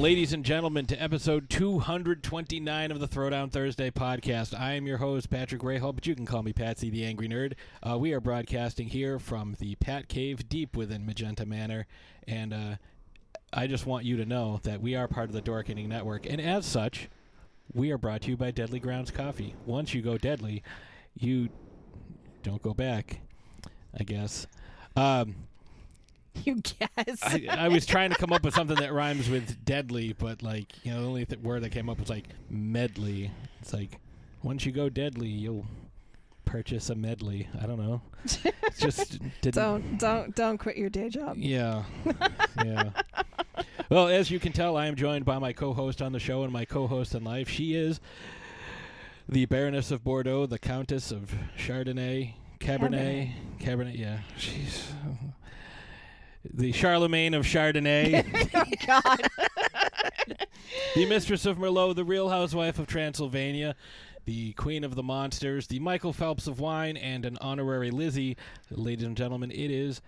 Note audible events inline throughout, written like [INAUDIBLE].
ladies and gentlemen, to episode 229 of the Throwdown Thursday podcast. I am your host, Patrick Rahal, but you can call me Patsy the Angry Nerd. Uh, we are broadcasting here from the Pat Cave deep within Magenta Manor, and uh, I just want you to know that we are part of the Dorkening Network, and as such, we are brought to you by Deadly Grounds Coffee. Once you go deadly, you don't go back, I guess. Um, [LAUGHS] You guess. I, I was trying to come up with something that rhymes with deadly, but like you know, the only th- word that came up was like medley. It's like once you go deadly, you'll purchase a medley. I don't know. Just [LAUGHS] don't don't don't quit your day job. Yeah, yeah. Well, as you can tell, I am joined by my co-host on the show and my co-host in life. She is the Baroness of Bordeaux, the Countess of Chardonnay, Cabernet, Cabernet. yeah, she's the Charlemagne of Chardonnay. [LAUGHS] Oh, God. [LAUGHS] the mistress of Merlot, the real housewife of Transylvania, the queen of the monsters, the Michael Phelps of wine, and an honorary Lizzie. Ladies and gentlemen, it is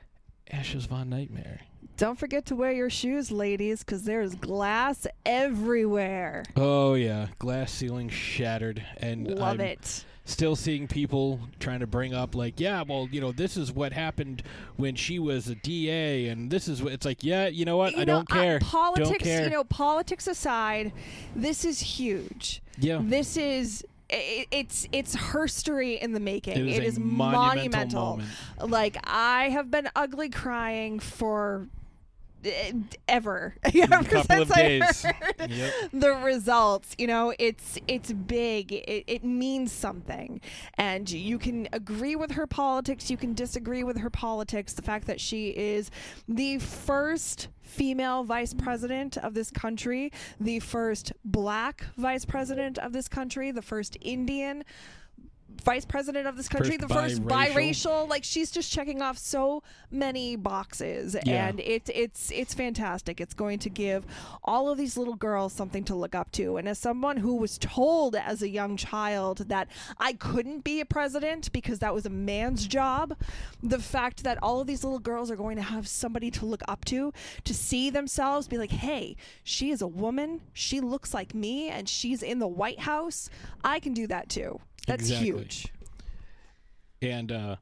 Ashes Von Nightmare. Don't forget to wear your shoes, ladies, because there's glass everywhere. Oh yeah, glass ceiling shattered, and Love I'm it. Still seeing people trying to bring up like, yeah, well, you know, this is what happened when she was a DA, and this is what it's like. Yeah, you know what? You I know, don't care. politics, don't care. you know, politics aside, this is huge. yeah, This is it's it's herstory in the making. it is it is monumental, monumental. Like I have been ugly crying for ever [LAUGHS] ever since I heard Yep. the results. You know, it's it's big. It, it means something, and you can agree with her politics. You can disagree with her politics. The fact that she is the first female vice president of this country, the first black vice president of this country, the first Indian vice president of this country, First the first biracial. biracial. Like she's just checking off so many boxes, Yeah. and it's it's it's fantastic. It's going to give all of these little girls something to look up to. And as someone who was told as a young child that I couldn't be a president because that was a man's job, the fact that all of these little girls are going to have somebody to look up to, to see themselves, be like, hey, she is a woman, she looks like me, and she's in the White House. I can do that too. That's Exactly. huge. And uh,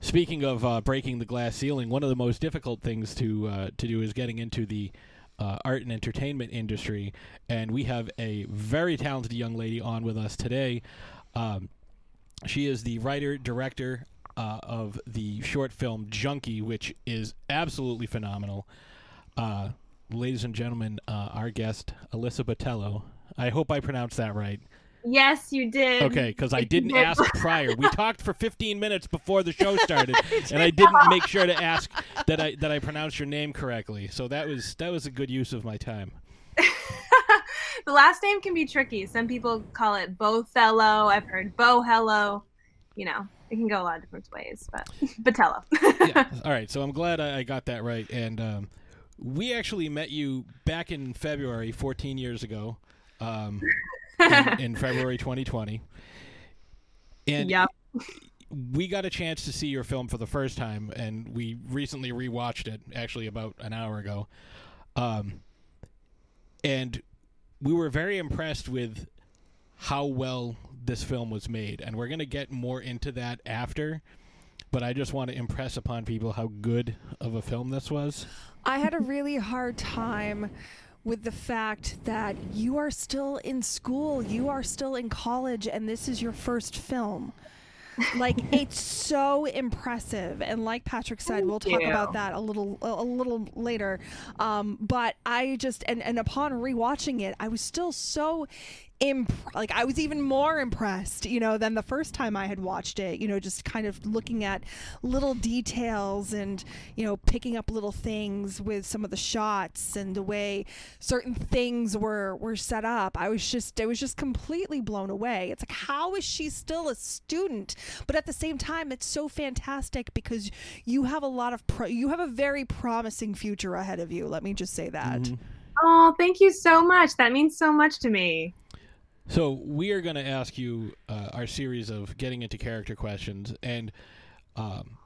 speaking of uh, breaking the glass ceiling, one of the most difficult things to uh, to do is getting into the uh, art and entertainment industry. And we have a very talented young lady on with us today. Um, she is the writer director uh, of the short film Junkie, which is absolutely phenomenal. Uh, ladies and gentlemen, uh, our guest Alyssa Botello. I hope I pronounced that right. Yes, you did. Okay, because I [LAUGHS] didn't ask prior. We talked for 15 minutes before the show started, [LAUGHS] and I didn't make sure to ask that I that I pronounced your name correctly. So that was that was a good use of my time. [LAUGHS] the last name can be tricky. Some people call it Bothello. I've heard Bohello. You know, it can go a lot of different ways, but Botello. Yeah. All right. So I'm glad I, I got that right. And um, we actually met you back in February, 14 years ago, um, in, [LAUGHS] in February 2020. And Yep. we got a chance to see your film for the first time, and we recently rewatched it, actually about an hour ago. Um, and we were very impressed with how well this film was made, and we're going to get more into that after. But I just want to impress upon people how good of a film this was. I had a really hard time with the fact that you are still in school, you are still in college, and this is your first film. Like [LAUGHS] it's so impressive, and like Patrick said, we'll talk you. about that a little a little later. Um, but I just and and upon rewatching it, I was still so imp- like I was even more impressed, you know, than the first time I had watched it. You know, just kind of looking at little details and you know picking up little things with some of the shots and the way certain things were were set up. I was just I was just completely blown away. It's like how is she still a student? But at the same time, it's so fantastic because you have a lot of pro- you have a very promising future ahead of you. Let me just say that. Mhm. Oh, thank you so much. That means so much to me. So we are going to ask you uh, our series of getting into character questions, and um,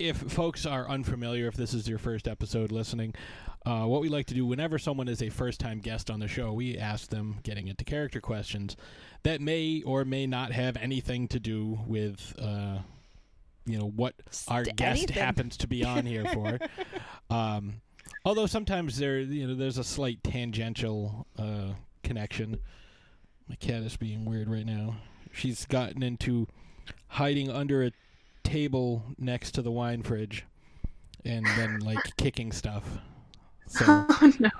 if folks are unfamiliar, if this is your first episode listening, uh, what we like to do whenever someone is a first time guest on the show, we ask them getting into character questions that may or may not have anything to do with. Uh, you know what our St- guest anything. happens to be on here for. [LAUGHS] um, although sometimes there, you know, there's a slight tangential uh, connection. My cat is being weird right now. She's gotten into hiding under a table next to the wine fridge, and then like [LAUGHS] kicking stuff. So, Oh no.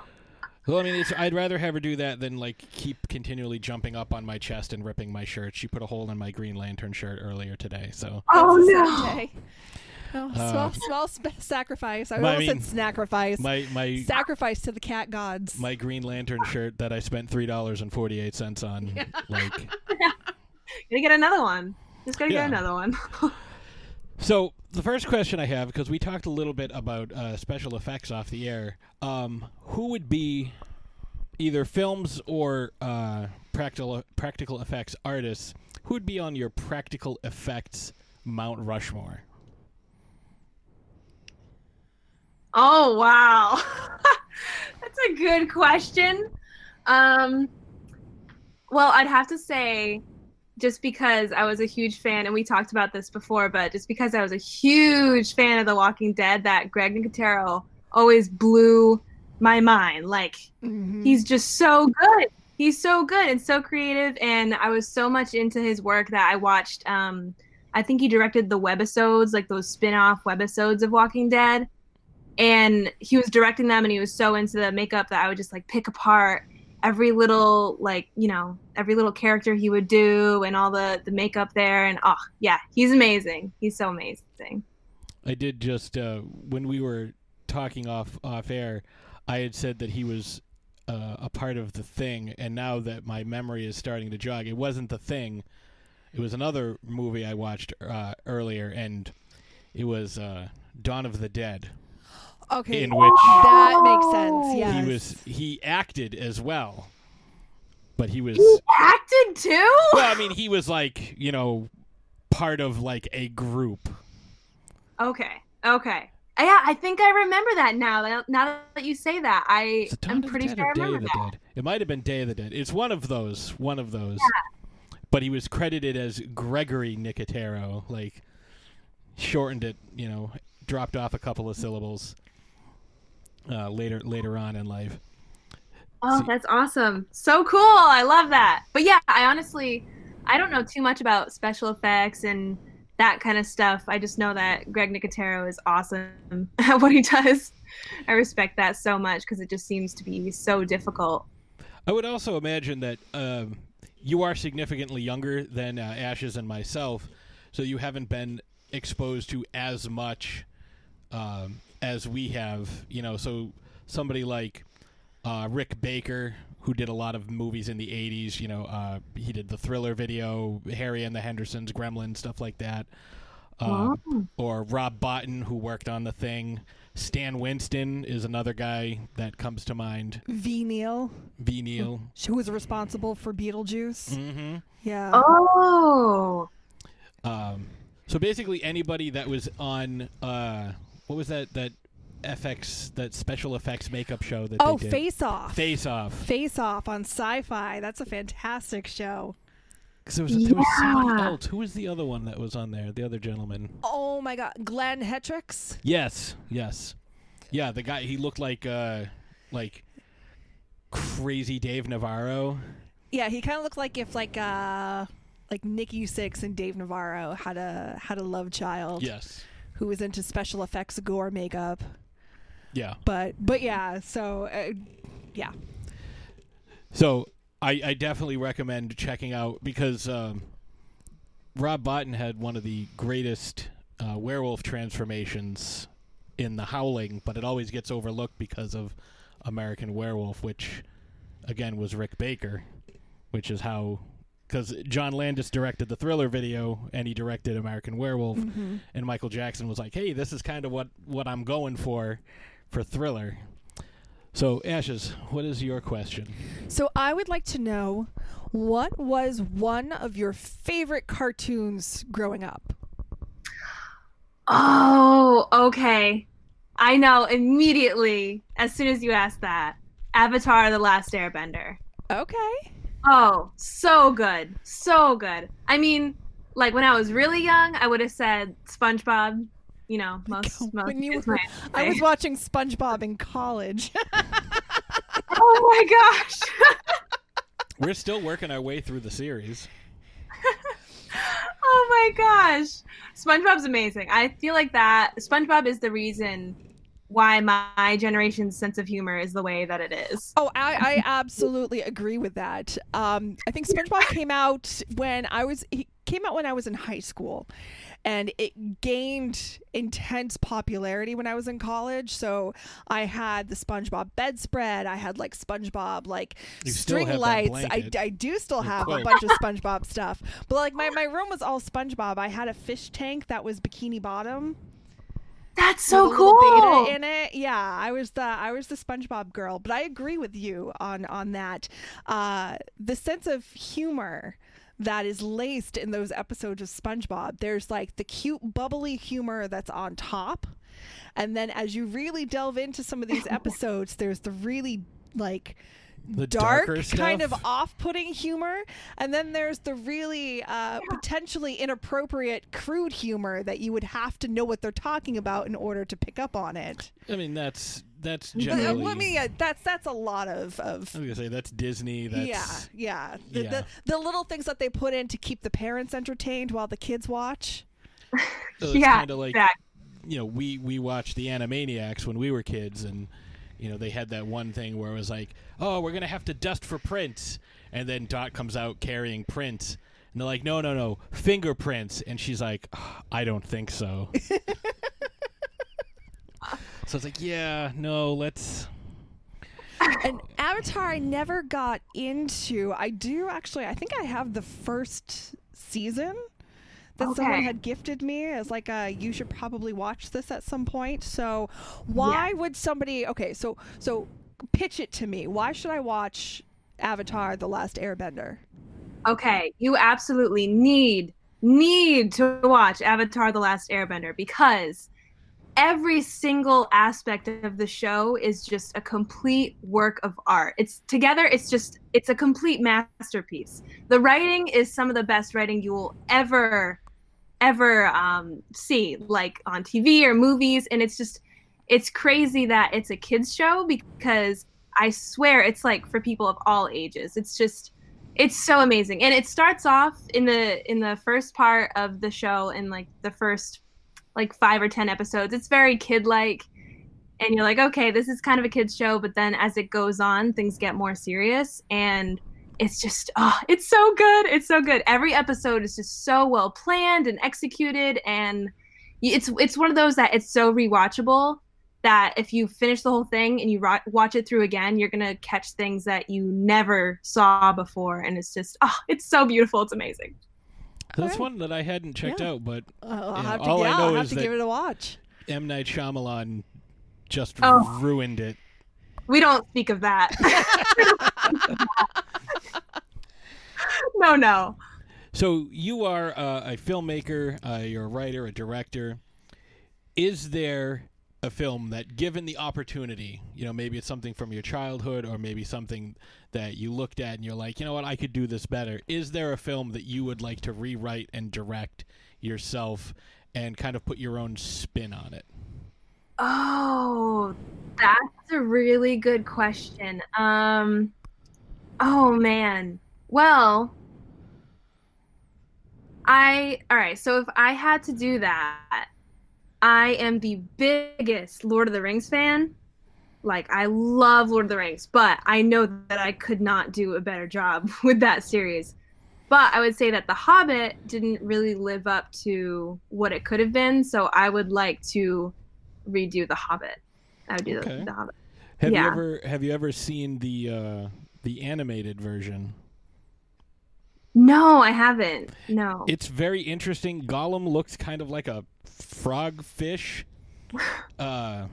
well, I mean, it's, I'd rather have her do that than like keep continually jumping up on my chest and ripping my shirt. She put a hole in my Green Lantern shirt earlier today, so. Oh It's a no. Oh, small, small sp- sacrifice. I my- I almost mean, said sacrifice. My my sacrifice to the cat gods. my Green Lantern shirt that I spent three dollars and forty eight cents on. Like, [LAUGHS] gonna get another one. Just gonna Yeah. get another one. [LAUGHS] so the first question I have, because we talked a little bit about uh, special effects off the air, um, who would be either films or uh, practical practical effects artists? Who would be on your practical effects Mount Rushmore? Oh wow, [LAUGHS] that's a good question. Um, well, I'd have to say, just because I was a huge fan, and we talked about this before, but just because I was a huge fan of The Walking Dead, that Greg Nicotero always blew my mind. Like Mhm. he's just so good. He's so good and so creative, and I was so much into his work that I watched. Um, I think he directed the webisodes, like those spin-off webisodes of Walking Dead and he was directing them and he was so into the makeup that I would just like pick apart every little like you know every little character he would do and all the the makeup there and oh yeah he's amazing he's so amazing I did just uh, when we were talking off off air, I had said that he was uh, a part of the thing, and now that my memory is starting to jog, it wasn't the thing. It was another movie I watched uh, earlier, and it was uh, Dawn of the Dead. Okay, in which- that makes sense. Oh. Yeah. He was he acted as well, but he was he acted too well. I mean, he was like you know part of like a group. okay okay yeah i think i remember that now now that you say that i it i'm pretty sure i or Day of remember the that Dead? It might have been Day of the Dead. It's one of those. One of those. Yeah. But he was credited as Gregory Nicotero, like shortened it, you know, dropped off a couple of syllables uh, later later on in life. Oh, that's awesome. So cool. I love that. But yeah, I honestly I don't know too much about special effects and that kind of stuff. I just know that Greg Nicotero is awesome [LAUGHS] at what he does. I respect that so much because it just seems to be so difficult. I would also imagine that um, you are significantly younger than uh, Ashes and myself, so you haven't been exposed to as much um, as we have. You know, so somebody like uh, Rick Baker, who did a lot of movies in the '80s. You know, uh, he did the Thriller video, Harry and the Hendersons, Gremlin, stuff like that. Um, Or Rob Bottin, who worked on the thing. Stan Winston is another guy that comes to mind. Ve Neill, Ve Neill. who was responsible for Beetlejuice. Mm-hmm. Yeah. Oh. Um, so basically, anybody that was on uh, what was that that FX that special effects makeup show that oh, they did? Face Off. Face Off. Face Off on Sci-Fi. That's a fantastic show. 'Cause there was, there was somebody Yeah. else. Who was the other one that was on there? The other gentleman. Oh my God, Glenn Hetrick. Yes, yes, yeah. The guy he looked like uh, like crazy Dave Navarro. Yeah, he kind of looked like if like uh like Nikki Sixx and Dave Navarro had a had a love child Yes. Who was into special effects gore makeup. Yeah. But but yeah, so uh, yeah. So I, I definitely recommend checking out because um, Rob Bottin had one of the greatest uh, werewolf transformations in The Howling, but it always gets overlooked because of American Werewolf, which again was Rick Baker, which is how. Because John Landis directed the Thriller video and he directed American Werewolf, Mm-hmm. and Michael Jackson was like, "Hey, this is kind of what what I'm going for for Thriller." So, Ashes, what is your question? So I would like to know what was one of your favorite cartoons growing up? Oh, okay. I know immediately as soon as you asked that. Avatar: The Last Airbender. Okay. Oh, so good, so good. I mean, like when I was really young, I would have said SpongeBob. You know, most [LAUGHS] most. When you were- [LAUGHS] I was watching SpongeBob in college. [LAUGHS] oh my gosh. We're still working our way through the series. oh my gosh. SpongeBob's amazing. I feel like that SpongeBob is the reason why my generation's sense of humor is the way that it is. Oh, I, I absolutely agree with that. Um, I think SpongeBob [LAUGHS] came out when I was he came out when I was in high school, and it gained intense popularity when I was in college. So I had the SpongeBob bedspread. I had like SpongeBob like You string lights. I. I do still Your have a bunch of SpongeBob stuff, but like my my [LAUGHS] room was all SpongeBob. I had a fish tank that was bikini bottom. That's so with a little cool. betta in it. Yeah, I was the I was the SpongeBob girl, but I agree with you on on that. Uh, the sense of humor that is laced in those episodes of SpongeBob. There's like the cute bubbly humor that's on top, and then as you really delve into some of these [LAUGHS] episodes, there's the really like The dark darker kind of off-putting humor and then there's the really uh, potentially inappropriate crude humor that you would have to know what they're talking about in order to pick up on it I mean, that's that's But, uh, generally. let me uh, that's that's a lot of of I was gonna say that's Disney. That's yeah yeah. The, yeah. The, the little things that they put in to keep the parents entertained while the kids watch so it's yeah, kind of like exactly. you know we we watched the Animaniacs when we were kids, and you know they had that one thing where it was like, oh, we're gonna have to dust for prints, and then Dot comes out carrying prints. And they're like, no, no, no, fingerprints. And she's like, "Ah, I don't think so. [LAUGHS] so it's like, yeah, no, let's. and Avatar I never got into. I do actually. I think I have the first season that someone had gifted me as like a you should probably watch this at some point. So why would somebody okay, so so pitch it to me. Why should I watch Avatar The Last Airbender? Okay, you absolutely need need to watch Avatar: The Last Airbender because every single aspect of the show is just a complete work of art. It's together, it's just it's a complete masterpiece. The writing is some of the best writing you will ever ever um, see like on TV or movies and it's just it's crazy that it's a kids show because I swear it's like for people of all ages. It's just it's so amazing and it starts off in the in the first part of the show in like the first like five or ten episodes it's very kid like and you're like okay this is kind of a kids show but then as it goes on things get more serious and it's just oh it's so good it's so good every episode is just so well planned and executed and it's it's one of those that it's so rewatchable that if you finish the whole thing and you ro- watch it through again, you're gonna catch things that you never saw before, and it's just oh, it's so beautiful, it's amazing. That's Alright. one that I hadn't checked Yeah. out, but Uh, I'll Yeah, have to, all I know I'll have is to that- give it a watch. M Night Shyamalan just Oh. ruined it. We don't speak of that. [LAUGHS] [LAUGHS] [LAUGHS] [LAUGHS] no, no. So you are uh, a filmmaker, uh, you're a writer, a director. Is there a film that, given the opportunity, you know, maybe it's something from your childhood or maybe something that you looked at and you're like, you know what, I could do this better. Is there a film that you would like to rewrite and direct yourself and kind of put your own spin on it? Oh, that's a really good question. Um, oh man. Well, I all right. So if I had to do that, I am the biggest Lord of the Rings fan. Like I love Lord of the Rings, but I know that I could not do a better job [LAUGHS] with that series. But I would say that The Hobbit didn't really live up to what it could have been, so I would like to redo The Hobbit. I would do Okay. the, the Hobbit. Have Yeah. you ever have you ever seen the uh, the animated version? No, I haven't. No. It's very interesting. Gollum looks kind of like a frog fish. [LAUGHS] Uh,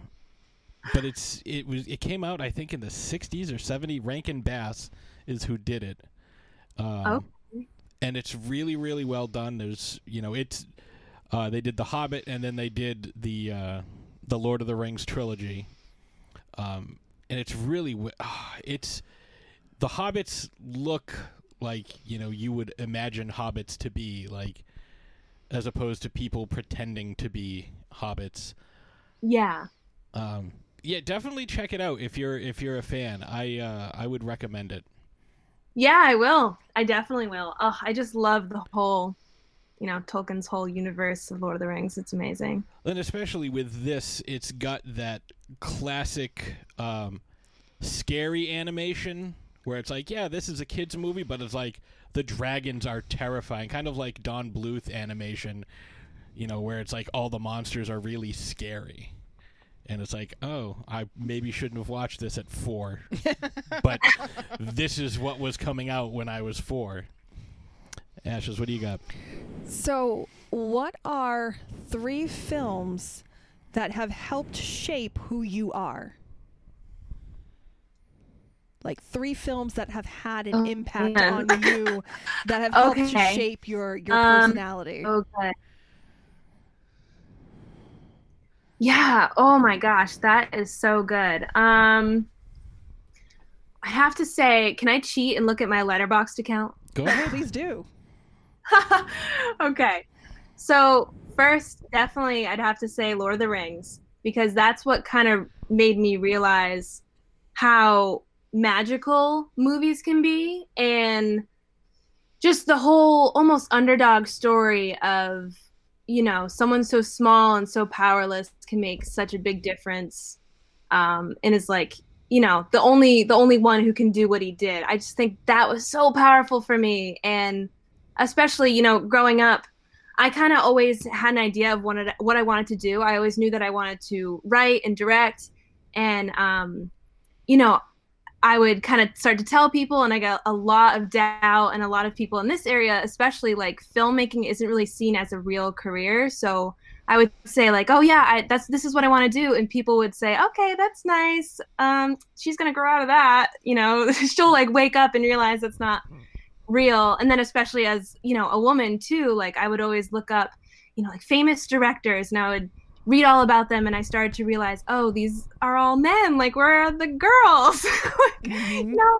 but it's it was it came out I think in the 60s or 70s. Rankin Bass is who did it. Um, Oh. And it's really really well done. There's you know it's Uh, they did The Hobbit, and then they did the uh, the Lord of the Rings trilogy. Um, and it's really ah, it's the hobbits look like you know you would imagine hobbits to be like as opposed to people pretending to be hobbits Yeah. um, yeah definitely check it out if you're if you're a fan i uh, i would recommend it Yeah, I will. I definitely will. Oh, I just love the whole, you know, Tolkien's whole universe of Lord of the Rings. It's amazing. and especially with this it's got that classic um, scary animation where it's like yeah this is a kids movie but it's like the dragons are terrifying. Kind of like don bluth animation you know where it's like all the monsters are really scary. And it's like oh i maybe shouldn't have watched this at four [LAUGHS] but this is what was coming out when i was four. Ashes what do you got? So, what are three films that have helped shape who you are? Like three films that have had an Oh, impact man. on you [LAUGHS] that have helped Okay. shape your your Um, personality. Okay. Yeah. Oh my gosh, that is so good. Um, I have to say, can I cheat and look at my Letterboxd account? go [LAUGHS] ahead Please do. okay. So first, definitely, I'd have to say Lord of the Rings because that's what kind of made me realize how magical movies can be and just the whole almost underdog story of you know someone so small and so powerless can make such a big difference um, and is like you know the only the only one who can do what he did. I just think that was so powerful for me and especially you know growing up i kind of always had an idea of what, what i wanted to do. I always knew that i wanted to write and direct and um, you know i would kind of start to tell people and i got a lot of doubt and a lot of people in this area especially like filmmaking isn't really seen as a real career. So i would say like oh yeah I, that's this is what i want to do and people would say okay that's nice. Um, she's gonna grow out of that you know? [LAUGHS] She'll like wake up and realize that's not real. And then especially as you know a woman too like i would always look up you know like famous directors and i would read all about them and i started to realize oh these are all men. Like where are the girls? [LAUGHS] Like, Mhm. you know?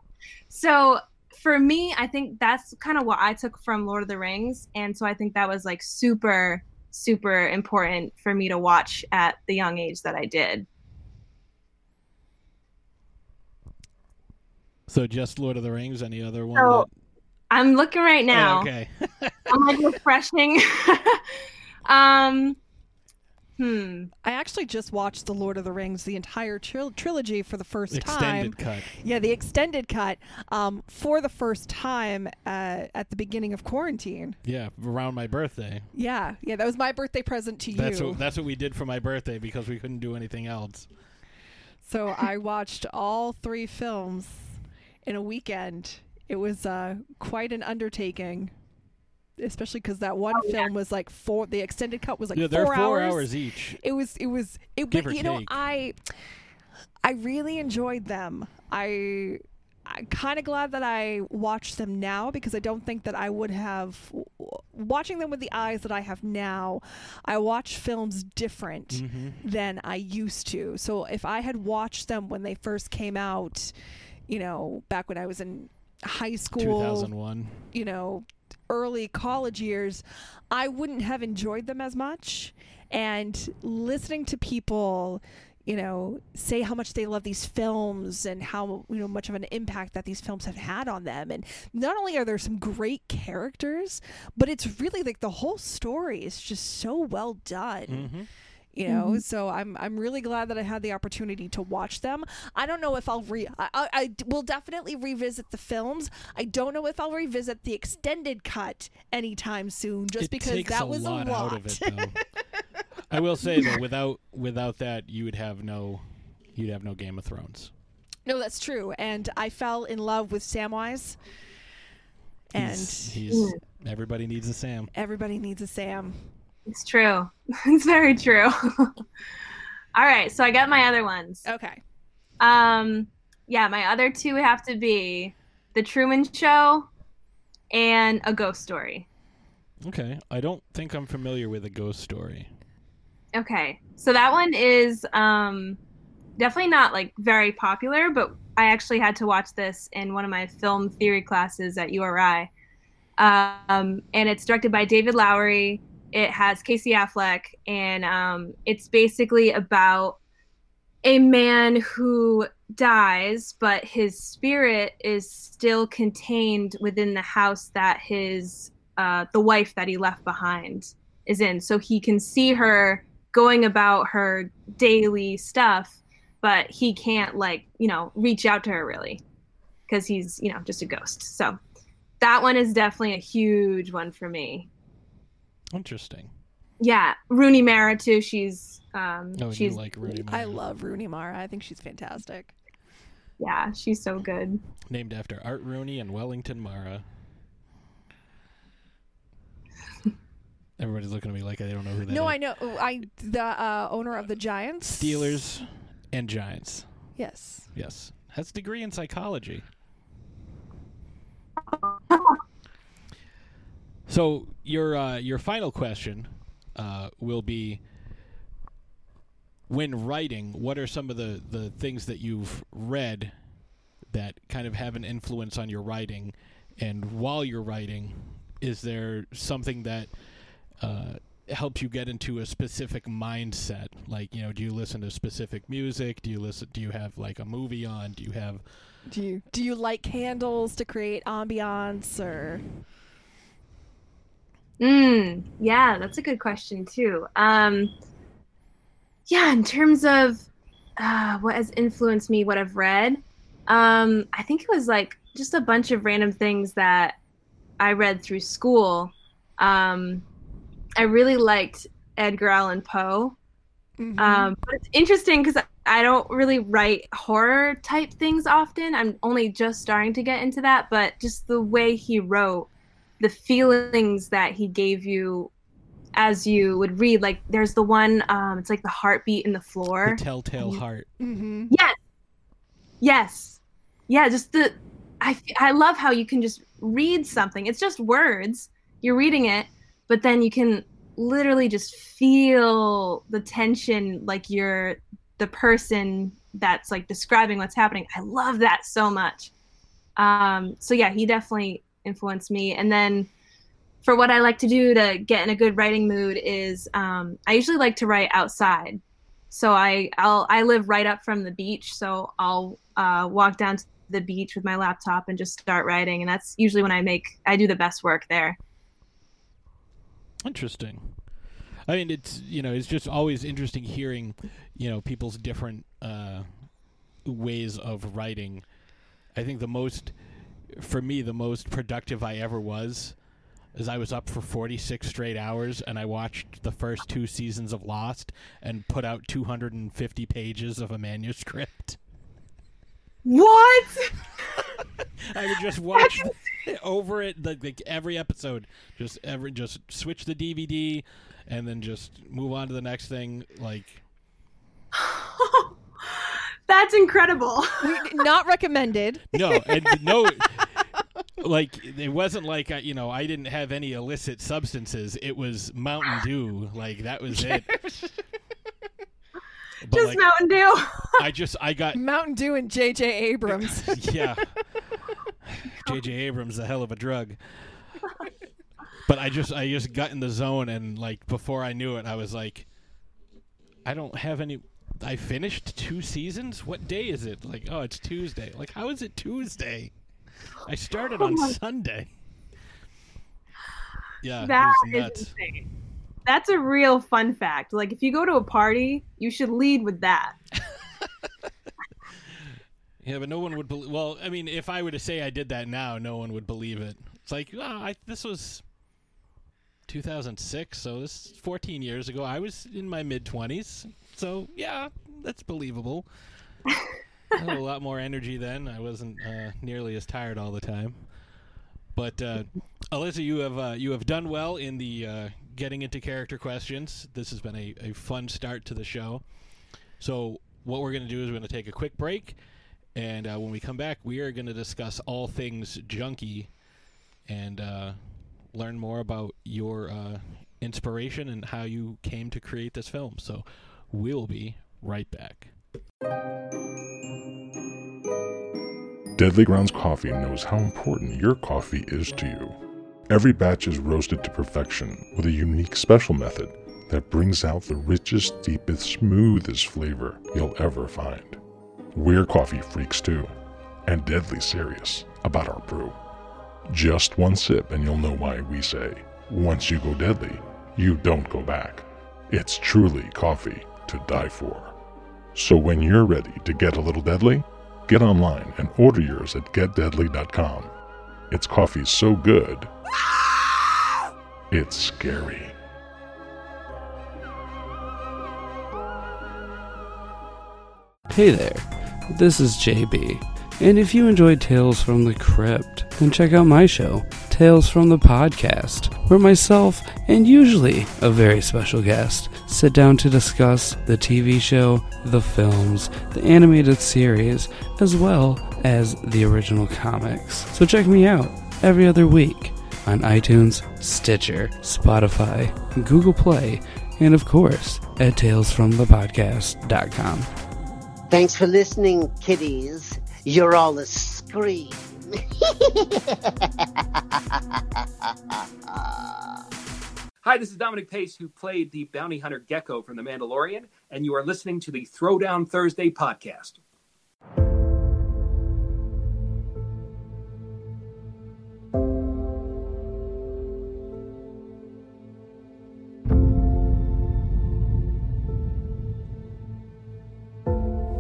so for me i think that's kind of what i took from lord of the rings and so i think that was like super super important for me to watch at the young age that i did. So just lord of the rings any other one So, that- i'm looking right Oh, now. okay. [LAUGHS] I'm like refreshing. [LAUGHS] Um hmm I actually just watched The Lord of the Rings, the entire tril- trilogy for the first time. extended cut Yeah, the extended cut um, for the first time uh, at the beginning of quarantine. yeah around my birthday Yeah, yeah, that was my birthday present to That's you. what that's what we did for my birthday because we couldn't do anything else. So I [LAUGHS] watched all three films in a weekend. It was uh, quite an undertaking, especially because that one Oh, yeah. film was like four. The extended cut was like yeah, four, they're four hours. hours each. It was. It was. It. Give But or you know. I, I really enjoyed them. I. I'm kind of glad that I watched them now because I don't think that I would have watching them with the eyes that I have now. I watch films different Mm-hmm. than I used to. So if I had watched them when they first came out, you know, back when I was in high school, thousand one. you know, early college years, I wouldn't have enjoyed them as much. And listening to people, you know, say how much they love these films and how, you know, much of an impact that these films have had on them. And not only are there some great characters, but it's really like the whole story is just so well done Mm-hmm. You know mm-hmm. so i'm i'm really glad that i had the opportunity to watch them i don't know if i'll re I will definitely revisit the films i don't know if i'll revisit the extended cut anytime soon just it because takes that a was lot, a lot out of it. Though. [LAUGHS] I will say though, without without that, you would have no, you'd have no Game of Thrones. no that's true and i fell in love with samwise and he's, he's everybody needs a Sam. everybody needs a sam It's true. [LAUGHS] it's very true. [LAUGHS] All right, so I got my other ones. okay Um, yeah, my other two have to be The Truman Show and A Ghost Story. Okay, I don't think I'm familiar with a ghost story. Okay, so that one is um, definitely not like very popular, but I actually had to watch this in one of my film theory classes at URI. Um, and it's directed by David Lowery. It has Casey Affleck, and um, it's basically about a man who dies, but his spirit is still contained within the house that his uh, the wife that he left behind is in. So he can see her going about her daily stuff, but he can't like you know reach out to her really because he's you know just a ghost. So that one is definitely a huge one for me. Interesting. Yeah, Rooney Mara too. She's um, Oh, she's you like Rooney Mara. I love Rooney Mara. I think she's fantastic. yeah, she's so good. Named after Art Rooney and Wellington Mara. [LAUGHS] Everybody's looking at me like I don't know who that is. No, I know. oh, I the uh, owner of the Giants. Steelers and Giants. Yes. Yes. Has a degree in psychology. So your uh, your final question uh, will be when writing, what are some of the, the things that you've read that kind of have an influence on your writing? And while you're writing, is there something that uh, helps you get into a specific mindset? Like, you know, do you listen to specific music? Do you listen? Do you have like a movie on? Do you have? Do you do you light candles to create ambiance or? Mm, yeah, that's a good question too. Um, yeah, in terms of uh, what has influenced me, what I've read, um, I think it was like just a bunch of random things that I read through school. Um, I really liked Edgar Allan Poe. Mhm. Um, but it's interesting because I don't really write horror type things often. I'm only just starting to get into that, but just the way he wrote, the feelings that he gave you as you would read, like there's the one, um, it's like the heartbeat in the floor. The Telltale Heart. mm-hmm. Yes. Yes. Yeah, just the i i love how you can just read something. It's just words. You're reading it, but then you can literally just feel the tension like you're the person that's like describing what's happening. I love that so much. Um so yeah, he definitely influenced me and then for what I like to do to get in a good writing mood is um, I usually like to write outside so I I'll I live right up from the beach, so I'll uh, walk down to the beach with my laptop and just start writing, and that's usually when I make I do the best work there. Interesting. I mean, it's you know, it's just always interesting hearing, you know, people's different uh, ways of writing. I think the most, for me, the most productive I ever was, is I was up for forty six straight hours and I watched the first two seasons of Lost and put out two hundred and fifty pages of a manuscript. What? [LAUGHS] I would just watch [LAUGHS] [LAUGHS] over it, like, like every episode. Just every, just switch the DVD, and then just move on to the next thing. Like, [SIGHS] [SIGHS] [SIGHS] That's incredible. [LAUGHS] Not recommended. no, and [LAUGHS] no, like it wasn't like I, you know I didn't have any illicit substances. It was Mountain Dew. Like that was it. [LAUGHS] But just like, Mountain Dew. I just I got Mountain Dew and J.J. Abrams. yeah. J.J. Abrams, a hell of a drug. But I just I just got in the zone and like before I knew it, I was like, I don't have any. I finished two seasons. What day is it? Like, oh, it's Tuesday. Like, how is it Tuesday? I started on [LAUGHS] oh my- Sunday. Yeah, That is insane. That's a real fun fact. Like if you go to a party, you should lead with that. [LAUGHS] Yeah, but no one would believe. Well, I mean, if I were to say I did that now, no one would believe it. It's like, oh, I, this was 2006, so this is 14 years ago. I was in my mid 20s, so yeah, that's believable. I had a lot more energy then. I wasn't uh, nearly as tired all the time. But uh, Alyssa, you have uh, you have done well in the uh, getting into character questions. This has been a, a fun start to the show. So what we're going to do is we're going to take a quick break, and uh, when we come back, we are going to discuss all things junkie, and uh, learn more about your inspiration and how you came to create this film. So we'll be right back. Deadly Grounds Coffee knows how important your coffee is to you. Every batch is roasted to perfection with a unique special method that brings out the richest, deepest, smoothest flavor you'll ever find. We're coffee freaks too, and deadly serious about our brew. Just one sip and you'll know why we say, once you go deadly, you don't go back. It's truly coffee to die for. So when you're ready to get a little deadly, get online and order yours at getdeadly.com. It's coffee so good, it's scary. Hey there, this is JB, and if you enjoyed Tales from the Crypt, then check out my show, Tales from the Podcast, where myself and usually a very special guest sit down to discuss the TV show, the films, the animated series, as well as the original comics. So check me out every other week on iTunes, Stitcher, Spotify, Google Play, and of course at talesfromthepodcast.com. Thanks for listening, kiddies. You're all a scream. Hi, this is Dominic Pace, who played the bounty hunter Gekko from The Mandalorian, and you are listening to the Throwdown Thursday podcast.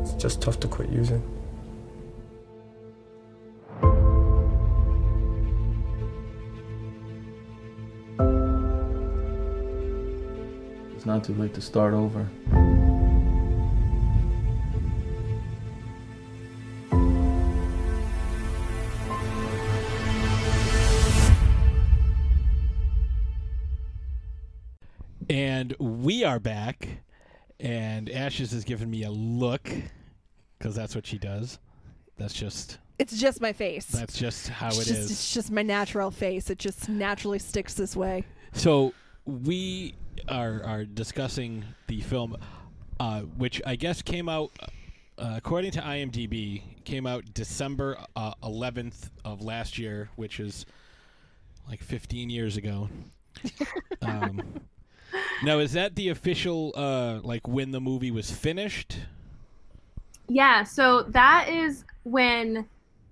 It's just tough to quit using. It's not too late to start over. And we are back, and Ashes has given me a look because that's what she does. That's just It's just my face. that's just how it's it just, is. It's just my natural face. It just naturally sticks this way. So we are are discussing the film, uh, which I guess came out, uh, according to IMDb, came out December uh, eleventh of last year, which is like fifteen years ago. [LAUGHS] um, now, is that the official uh, like when the movie was finished? Yeah, so that is when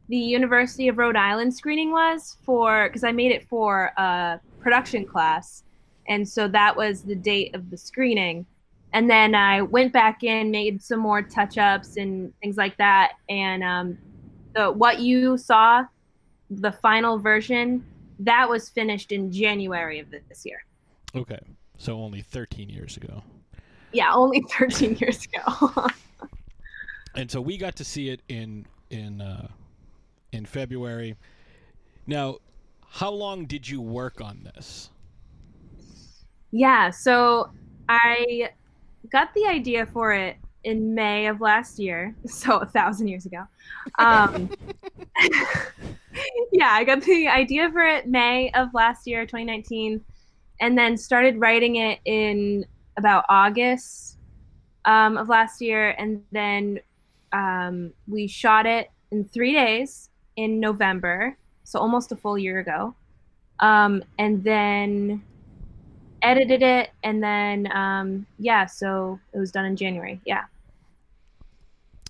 the University of Rhode Island screening was for because I made it for a production class, and so that was the date of the screening. And then I went back in, made some more touch ups and things like that. And um, the what you saw, the final version, that was finished in January of this year. Okay, so only thirteen years ago. Yeah, only [LAUGHS] 13 years ago. [LAUGHS] and so we got to see it in in uh, in February. Now, how long did you work on this? Yeah, so I got the idea for it in May of last year, [LAUGHS] so a thousand years ago. Um, [LAUGHS] yeah, I got the idea for it May of last year, 2019, and then started writing it in about August um, of last year, and then um, we shot it in three days in November, so almost a full year ago, um, and then edited it and then um yeah so it was done in january yeah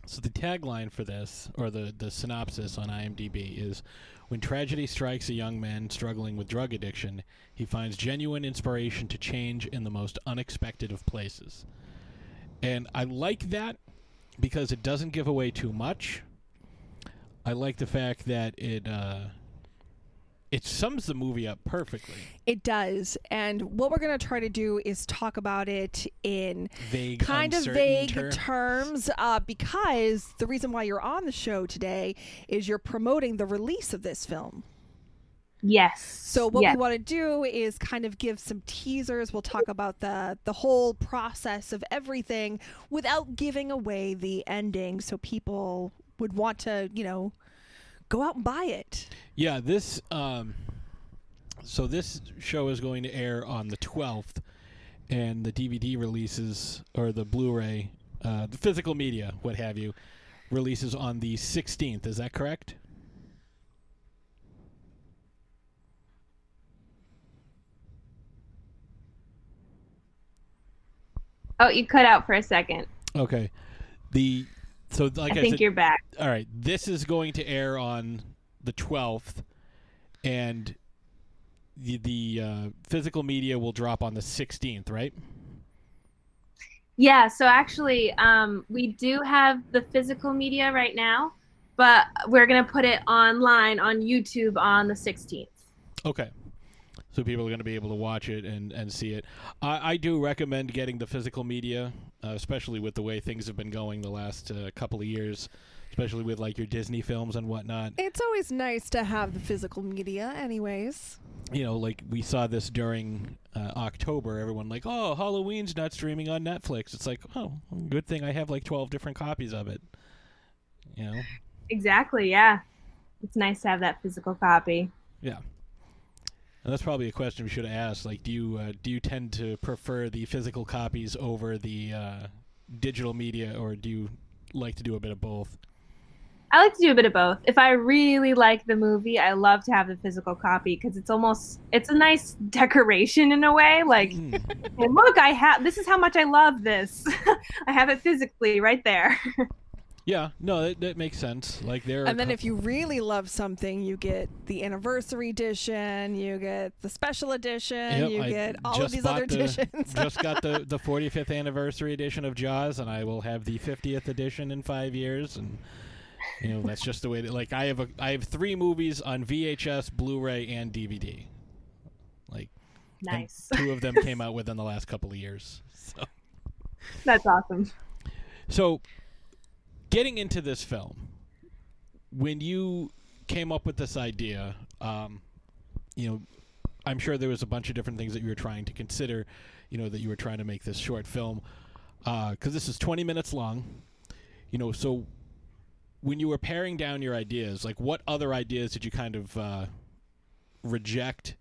So the tagline for this, or the the synopsis on IMDb, is when tragedy strikes a young man struggling with drug addiction, he finds genuine inspiration to change in the most unexpected of places. And I like that because it doesn't give away too much. I like the fact that it uh, it sums the movie up perfectly. It does. And what we're going to try to do is talk about it in Vague, kind of vague ter- terms uh, because the reason why you're on the show today is you're promoting the release of this film. yes So what yes. we want to do is kind of give some teasers. We'll talk about the the whole process of everything without giving away the ending so people would want to, you know, go out and buy it. Yeah, this um, so this show is going to air on the 12th, and the DVD releases or the Blu-ray, uh, the physical media, what have you, releases on the 16th. Is that correct? Oh, you cut out for a second. Okay. The so like I, I think said, you're back. all right. This is going to air on the 12th, and the the uh, physical media will drop on the 16th, right? Yeah, so actually, um, we do have the physical media right now, but we're gonna put it online on YouTube on the 16th. Okay. So people are going to be able to watch it and, and see it. I, I do recommend getting the physical media, uh, especially with the way things have been going the last uh, couple of years, especially with like your Disney films and whatnot. It's always nice to have the physical media, anyways. You know, like we saw this during uh, October. Everyone like, oh, Halloween's not streaming on Netflix. It's like, oh, good thing I have like twelve different copies of it. You know. Exactly. Yeah, it's nice to have that physical copy. Yeah. And that's probably a question we should have asked. Like, do you uh, do you tend to prefer the physical copies over the uh, digital media, or do you like to do a bit of both? I like to do a bit of both. If I really like the movie, I love to have the physical copy because it's almost it's a nice [LAUGHS] decoration in a way. Like, hey, look, I have this is how much I love this. [LAUGHS] I have it physically right there. [LAUGHS] Yeah, no, that, that makes sense. Like there, are And then cou- if you really love something, you get the anniversary edition, you get the special edition, Yep, you I get all of these other the- [LAUGHS] editions. [LAUGHS] just got the the 45th anniversary edition of Jaws, and I will have the 50th edition in five years, and you know that's just the way that. Like I have a I have three movies on VHS, Blu-ray, and DVD. Like and nice. [LAUGHS] two of them came out within the last couple of years. So. That's awesome. So, getting into this film, when you came up with this idea, um, you know, I'm sure there was a bunch of different things that you were trying to consider, you know, that you were trying to make this short film, because this is 20 minutes long, you know. So, when you were paring down your ideas, like what other ideas did you kind of uh, reject?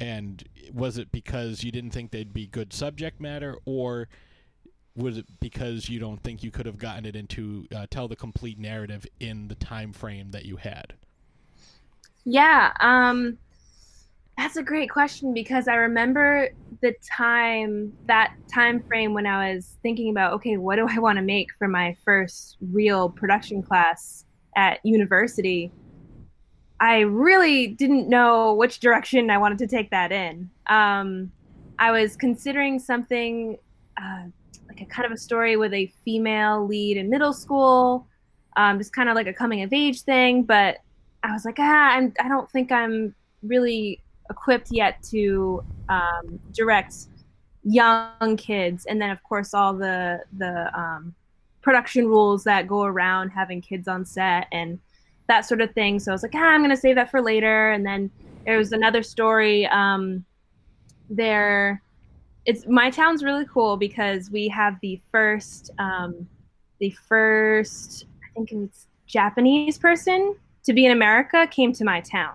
And was it because you didn't think they'd be good subject matter, or was it because you don't think you could have gotten it into uh, tell the complete narrative in the time frame that you had? Yeah, um, that's a great question because I remember the time that time frame when I was thinking about okay, what do I want to make for my first real production class at university. I really didn't know which direction I wanted to take that in. Um, I was considering something uh, like a kind of a story with a female lead in middle school, um, just kind of like a coming of age thing, but I was like, ah, I'm, I don't think I'm really equipped yet to um, direct young kids. And then, of course, all the the um, production rules that go around having kids on set and that sort of thing. So I was like, ah, I'm gonna save that for later. And then there was another story. Um, there, it's my town's really cool because we have the first, um, the first, I think it's Japanese person to be in America came to my town.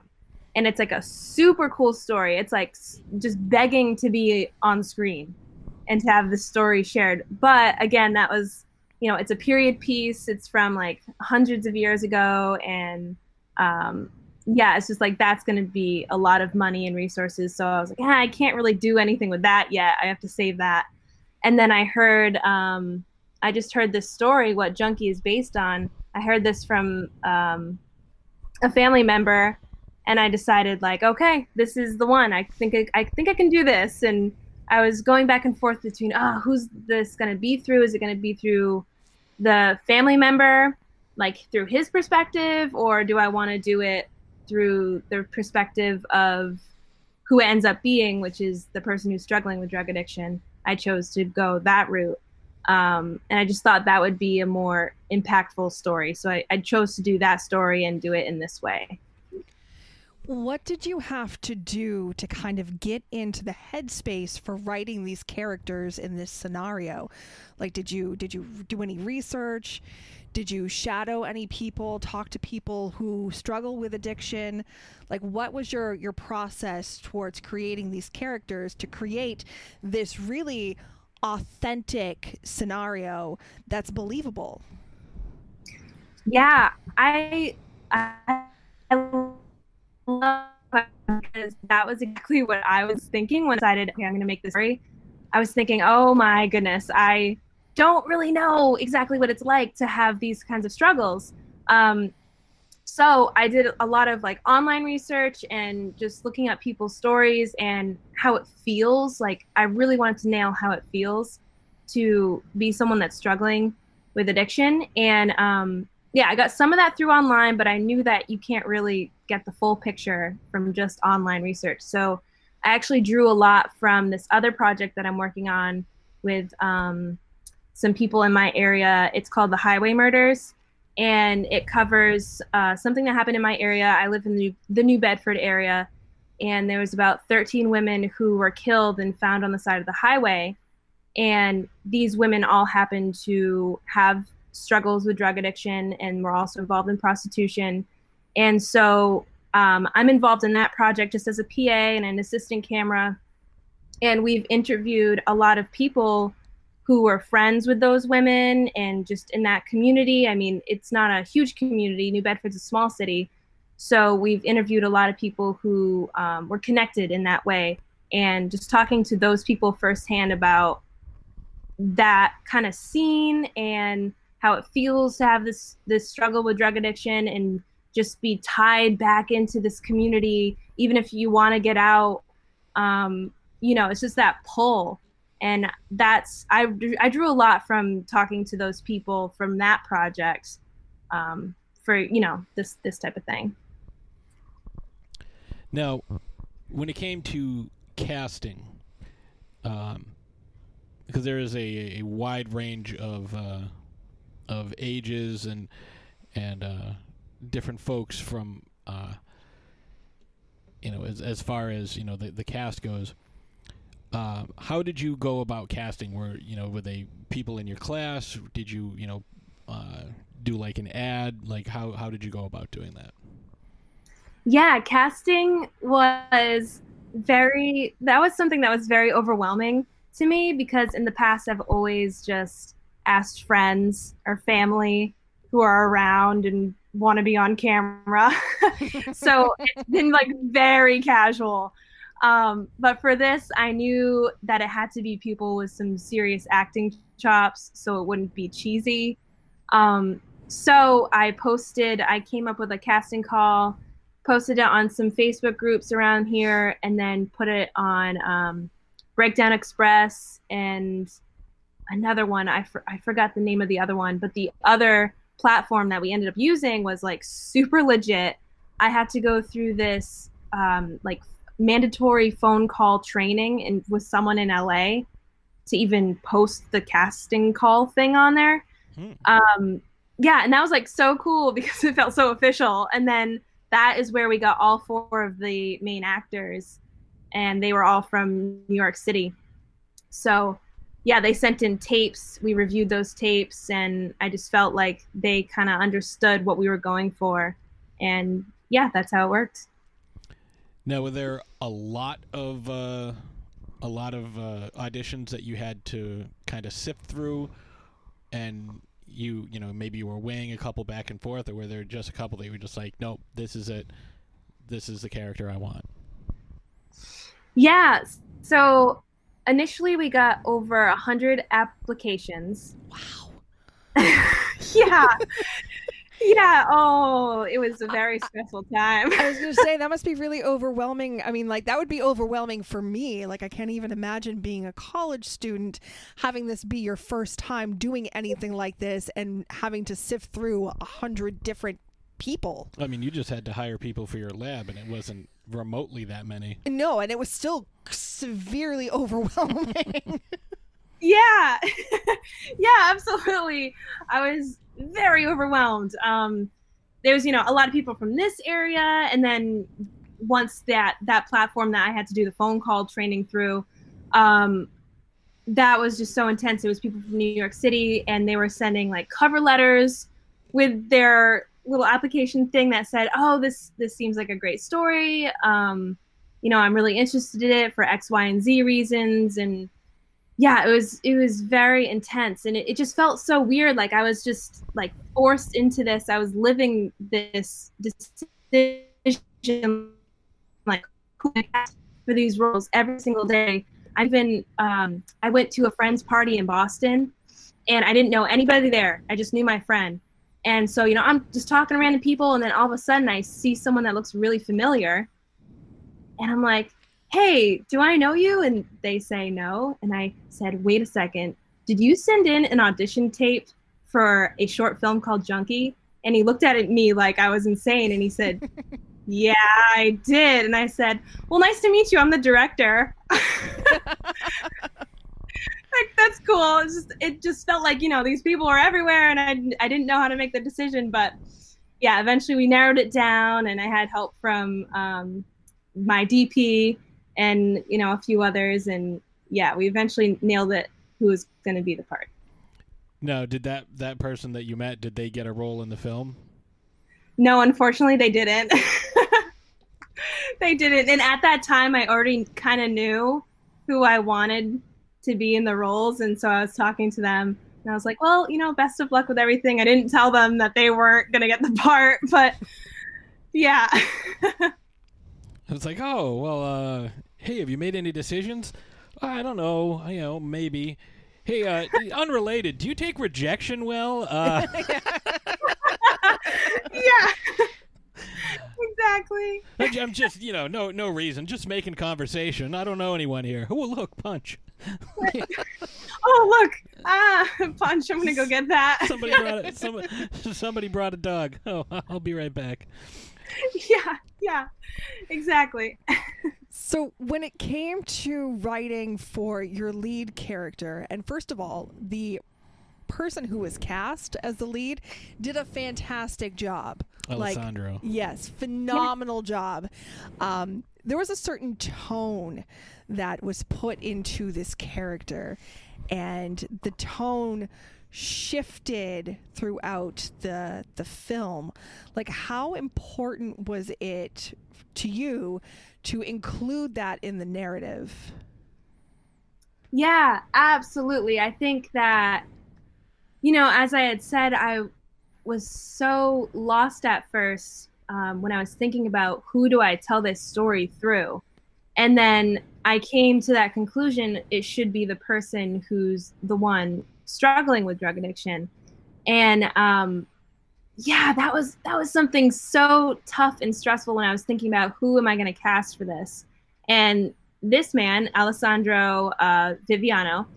And it's like a super cool story. It's like just begging to be on screen and to have the story shared. But again, that was, you know, it's a period piece. It's from like hundreds of years ago. And um, yeah, it's just like that's going to be a lot of money and resources. So I was like, ah, I can't really do anything with that yet. I have to save that. And then I heard, um, I just heard this story, what Junkie is based on. I heard this from um, a family member, and I decided like, okay, this is the one. I think I, I think I can do this. And I was going back and forth between, oh, who's this going to be through? Is it going to be through the family member, like through his perspective, or do I want to do it through the perspective of who it ends up being, which is the person who's struggling with drug addiction? I chose to go that route. Um, and I just thought that would be a more impactful story. So I, I chose to do that story and do it in this way. What did you have to do to kind of get into the headspace for writing these characters in this scenario? Like did you did you do any research? Did you shadow any people, talk to people who struggle with addiction? Like what was your your process towards creating these characters to create this really authentic scenario that's believable? Yeah, I I, I love because that was exactly what I was thinking when I decided, okay, I'm going to make this story. I was thinking, oh my goodness, I don't really know exactly what it's like to have these kinds of struggles. Um, so I did a lot of like online research and just looking at people's stories and how it feels. Like I really wanted to nail how it feels to be someone that's struggling with addiction. And um, yeah, I got some of that through online, but I knew that you can't really get the full picture from just online research. So I actually drew a lot from this other project that I'm working on with um, some people in my area. It's called the Highway Murders, and it covers uh, something that happened in my area. I live in the New, the New Bedford area, and there was about 13 women who were killed and found on the side of the highway. And these women all happened to have struggles with drug addiction and were also involved in prostitution. And so um, I'm involved in that project just as a PA and an assistant camera. And we've interviewed a lot of people who were friends with those women and just in that community. I mean, it's not a huge community. New Bedford's a small city. So we've interviewed a lot of people who um, were connected in that way. And just talking to those people firsthand about that kind of scene and how it feels to have this this struggle with drug addiction and just be tied back into this community even if you want to get out um, you know it's just that pull and that's I, I drew a lot from talking to those people from that project um, for you know this this type of thing now when it came to casting um, because there is a, a wide range of uh, of ages and and uh, different folks from uh, you know as as far as you know the the cast goes. Uh, how did you go about casting? Were you know were they people in your class? Did you you know uh, do like an ad? Like how how did you go about doing that? Yeah, casting was very that was something that was very overwhelming to me because in the past I've always just asked friends or family who are around and want to be on camera. [LAUGHS] so it's been like very casual. Um, but for this, I knew that it had to be people with some serious acting chops so it wouldn't be cheesy. Um, so I posted, I came up with a casting call, posted it on some Facebook groups around here, and then put it on um, Breakdown Express and another one. I, for, I forgot the name of the other one, but the other platform that we ended up using was like super legit. I had to go through this um, like mandatory phone call training and with someone in LA to even post the casting call thing on there. Hmm. Um, yeah, and that was like so cool [LAUGHS] because it felt so official. And then that is where we got all four of the main actors, and they were all from New York City. So yeah, they sent in tapes. We reviewed those tapes, and I just felt like they kind of understood what we were going for. And yeah, that's how it worked. Now, were there a lot of uh, a lot of uh, auditions that you had to kind of sift through, and you you know maybe you were weighing a couple back and forth, or were there just a couple that you were just like, nope, this is it, this is the character I want. Yeah. So initially we got over a hundred applications. Wow. [LAUGHS] yeah. Yeah. Oh, it was a very stressful time. I was going to say that must be [LAUGHS] really overwhelming. I mean, like that would be overwhelming for me. Like I can't even imagine being a college student having this be your first time doing anything like this and having to sift through a hundred different people. I mean, you just had to hire people for your lab, and it wasn't remotely that many. No, and it was still severely [LAUGHS] overwhelming. Yeah. [LAUGHS] yeah, absolutely. I was very overwhelmed. Um, there was, you know, a lot of people from this area, and then once that that platform that I had to do the phone call training through, um, that was just so intense. It was people from New York City, and they were sending like cover letters with their little application thing that said, "Oh, this this seems like a great story. Um, you know, I'm really interested in it for X, Y, and Z reasons." And yeah, it was it was very intense, and it, it just felt so weird. Like I was just like forced into this. I was living this decision, like for these roles every single day. I've been um, I went to a friend's party in Boston, and I didn't know anybody there. I just knew my friend and so, you know, I'm just talking to random people, and then all of a sudden I see someone that looks really familiar. And I'm like, hey, do I know you? And they say no. And I said, wait a second. Did you send in an audition tape for a short film called Junkie? And he looked at me like I was insane. And he said, [LAUGHS] yeah, I did. And I said, well, nice to meet you. I'm the director. [LAUGHS] like that's cool. It's just it just felt like you know these people were everywhere, and I I didn't know how to make the decision, but yeah, eventually we narrowed it down, and I had help from um, my DP and you know a few others, and yeah, we eventually nailed it. Who was going to be the part? No, did that that person that you met did they get a role in the film? No, unfortunately, they didn't. [LAUGHS] they didn't, and at that time, I already kind of knew who I wanted to be in the roles. And so I was talking to them and I was like, well, you know, best of luck with everything. I didn't tell them that they weren't going to get the [LAUGHS] part, but yeah. [LAUGHS] [LAUGHS] it's like, oh, well, uh, hey, have you made any decisions? I don't know. You know, maybe. Hey, uh, [LAUGHS] unrelated, do you take rejection well? Uh, [LAUGHS] yeah. exactly. I'm just, you know, no, no reason, just making conversation. I don't know anyone here. Oh, look, punch. oh, look, ah, punch. I'm gonna go get that. somebody brought it. Somebody, somebody brought a dog. Oh, I'll be right back. Yeah, yeah, exactly. so when it came to writing for your lead character, and first of all, the person who was cast as the lead did a fantastic job. Alessandro. Like, yes, phenomenal job. Um, there was a certain tone that was put into this character, and the tone shifted throughout the the film. Like, how important was it to you to include that in the narrative? Yeah, absolutely. I think that you know, as I had said, I was so lost at first um, when I was thinking about who do I tell this story through. And then I came to that conclusion it should be the person who's the one struggling with drug addiction. And um, yeah, that was that was something so tough and stressful when I was thinking about who am I going to cast for this. And this man, Alessandro uh, Viviano,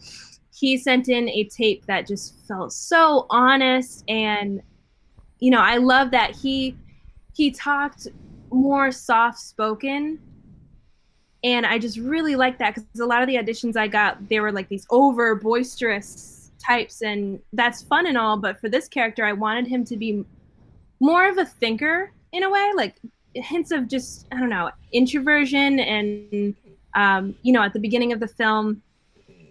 he sent in a tape that just felt so honest and you know i love that he he talked more soft spoken and i just really like that because a lot of the auditions i got they were like these over boisterous types and that's fun and all but for this character i wanted him to be more of a thinker in a way like hints of just i don't know introversion and um, you know at the beginning of the film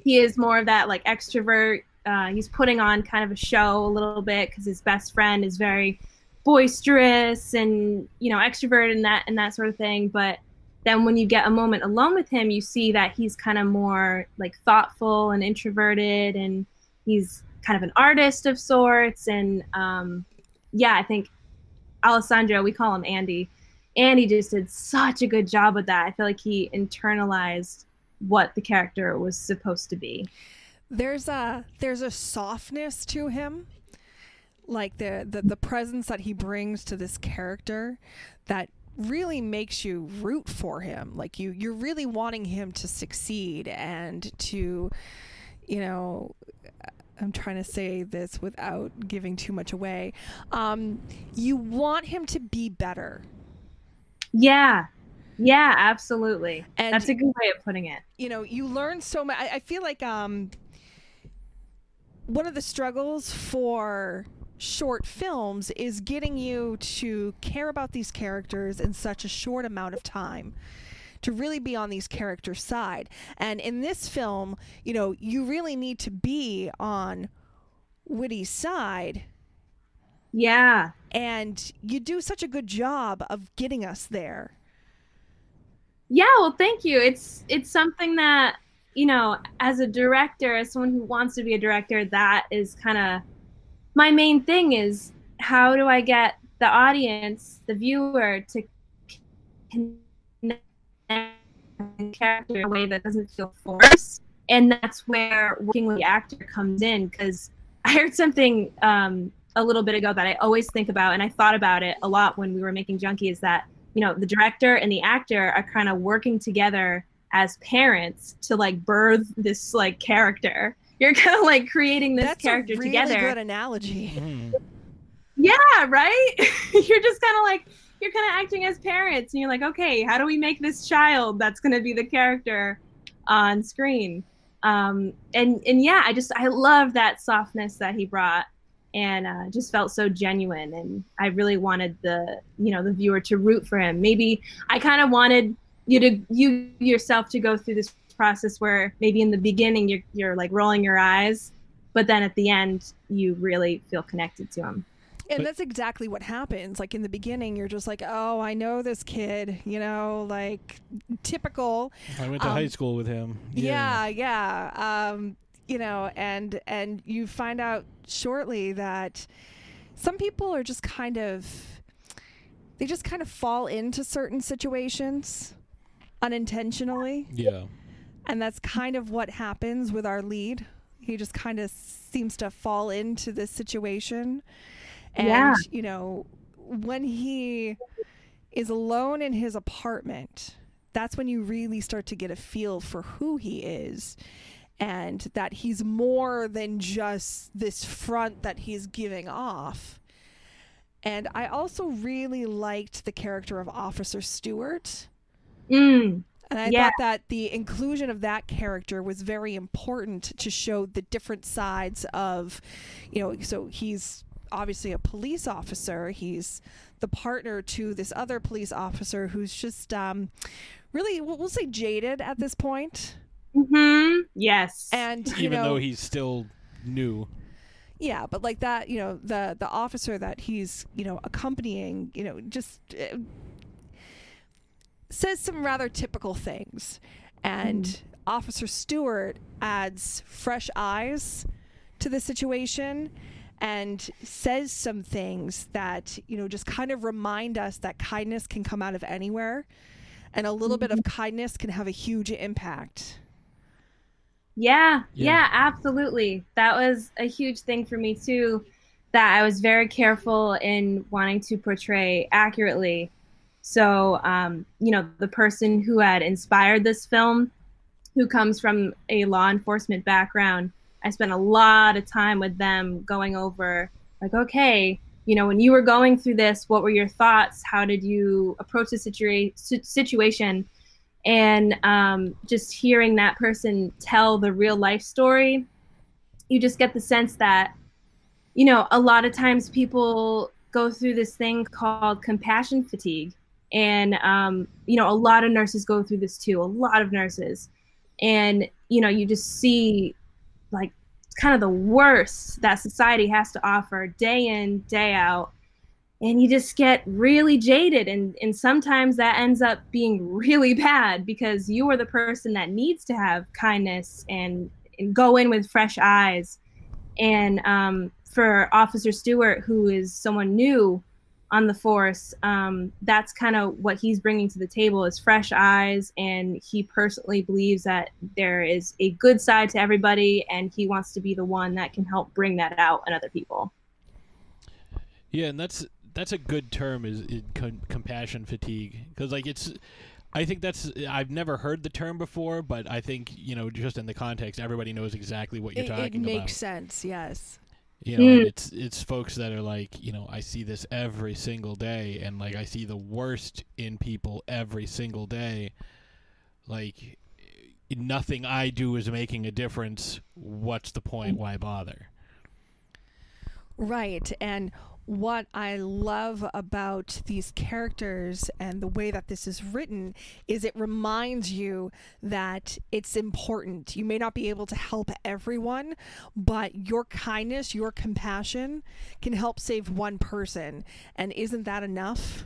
he is more of that like extrovert. Uh, he's putting on kind of a show a little bit because his best friend is very boisterous and you know extrovert and that and that sort of thing. But then when you get a moment alone with him, you see that he's kind of more like thoughtful and introverted, and he's kind of an artist of sorts. And um, yeah, I think Alessandro, we call him Andy. Andy just did such a good job with that. I feel like he internalized what the character was supposed to be. There's a there's a softness to him, like the the, the presence that he brings to this character that really makes you root for him. Like you you're really wanting him to succeed and to you know I'm trying to say this without giving too much away. Um, you want him to be better. Yeah, yeah, absolutely. And that's a good way of putting it. You know, you learn so much. I, I feel like um, one of the struggles for short films is getting you to care about these characters in such a short amount of time to really be on these characters' side. And in this film, you know, you really need to be on Woody's side. Yeah. And you do such a good job of getting us there. Yeah, well, thank you. It's it's something that you know, as a director, as someone who wants to be a director, that is kind of my main thing is how do I get the audience, the viewer, to character in a way that doesn't feel forced. And that's where working with the actor comes in because I heard something um, a little bit ago that I always think about, and I thought about it a lot when we were making Junkie. Is that you know the director and the actor are kind of working together as parents to like birth this like character. You're kind of like creating this character together. That's character a really together. good analogy. Mm. Yeah, right? [LAUGHS] you're just kind of like you're kind of acting as parents and you're like, "Okay, how do we make this child that's going to be the character on screen?" Um and and yeah, I just I love that softness that he brought and uh, just felt so genuine and I really wanted the, you know, the viewer to root for him. Maybe I kind of wanted you to you yourself to go through this process where maybe in the beginning you're you're like rolling your eyes, but then at the end you really feel connected to him. And But- that's exactly what happens. Like in the beginning, you're just like, oh, I know this kid, you know, like typical. I went to Um, high school with him. Yeah, yeah. Um, you know, and and you find out shortly that some people are just kind of they just kind of fall into certain situations unintentionally. Yeah. And that's kind of what happens with our lead. He just kind of seems to fall into this situation. And, Yeah. you know, when he is alone in his apartment, that's when you really start to get a feel for who he is and that he's more than just this front that he's giving off. And I also really liked the character of Officer Stewart. Mm. And I Yeah. thought that the inclusion of that character was very important to show the different sides of, you know, so he's obviously a police officer. He's the partner to this other police officer who's just um, really, we'll we'll say, jaded at this point. Hmm. Yes. And, you Even know, though he's still new. yeah, but like that, you know, the the officer that he's, you know, accompanying, you know, just uh, says some rather typical things. And Officer Stewart adds fresh eyes to the situation and says some things that, you know, just kind of remind us that kindness can come out of anywhere and a little bit of kindness can have a huge impact. Yeah, Yeah. yeah, absolutely. That was a huge thing for me too. That I was very careful in wanting to portray accurately. So, um, you know, the person who had inspired this film, who comes from a law enforcement background, I spent a lot of time with them going over, like, okay, you know, when you were going through this, what were your thoughts? How did you approach the situa- situation? and um, just hearing that person tell the real life story you just get the sense that you know a lot of times people go through this thing called compassion fatigue and um, you know a lot of nurses go through this too a lot of nurses and you know you just see like kind of the worst that society has to offer day in day out. And you just get really jaded and and sometimes that ends up being really [LAUGHS] bad because you are the person that needs to have kindness and, and go in with fresh eyes. And um, for officer stewart who is someone new on the force um, that's kind of what he's bringing to the table is fresh eyes and he personally believes that there is a good side to everybody and he wants to be the one that can help bring that out in other people Yeah, and that's that's a good term is, is con- compassion fatigue because like it's I think that's I've never heard the term before, but I think you know just in the context, everybody knows exactly what you're It, talking about. it makes about. sense, yes. You know, Mm. it's it's folks that are like, you know, I see this every single day, and like I see the worst in people every single day. Like nothing I do is making a difference. What's the point? Why bother? Right. And what I love about these characters and the way that this is written is it reminds you that it's important. You may not be able to help everyone, but your kindness, your compassion can help save one person. And isn't that enough?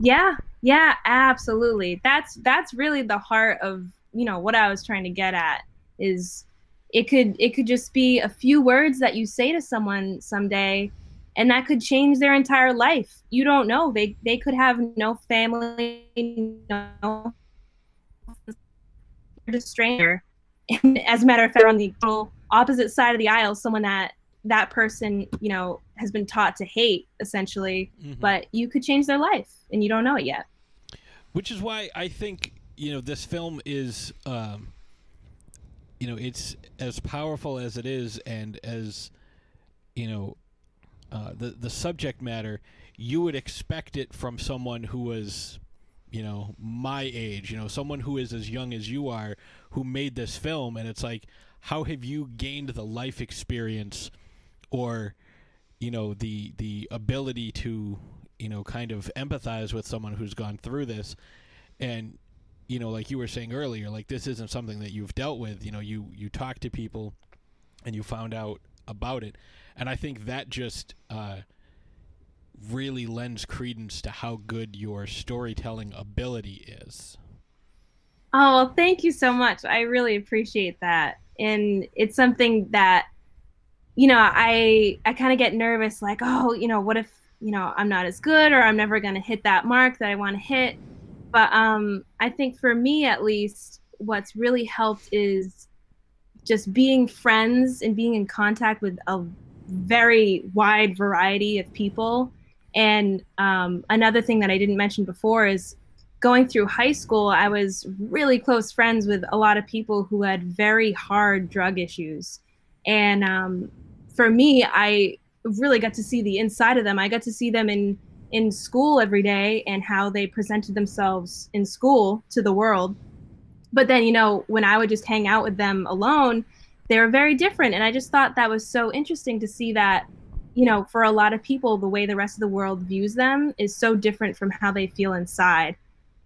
Yeah. Yeah, absolutely. That's that's really the heart of, you know, what I was trying to get at is it could it could just be a few words that you say to someone someday and that could change their entire life. You don't know. They they could have no family no just stranger. And as a matter of fact on the opposite side of the aisle someone that that person you know has been taught to hate essentially Mhm. but you could change their life and you don't know it yet. Which is why I think you know this film is, um, you know, it's as powerful as it is, and as you know, uh, the the subject matter. You would expect it from someone who was, you know, my age. You know, someone who is as young as you are, who made this film, and it's like, how have you gained the life experience, or, you know, the the ability to you know kind of empathize with someone who's gone through this and you know like you were saying earlier like this isn't something that you've dealt with you know you you talk to people and you found out about it and i think that just uh really lends credence to how good your storytelling ability is Oh, thank you so much. I really appreciate that. And it's something that you know, I I kind of get nervous like, oh, you know, what if, you know, I'm not as good or I'm never going to hit that mark that I want to hit. But um I think for me at least what's really helped is just being friends and being in contact with a very wide variety of people. And um, another thing that I didn't mention before is going through high school, I was really close friends with a lot of people who had very hard drug issues. And um, for me, I really got to see the inside of them. I got to see them in in school every day and how they presented themselves in school to the world. But then, you know, when I would just hang out with them alone, they were very different. And I just thought that was so interesting to see that, you know, for a lot of people, the way the rest of the world views them is so different from how they feel inside.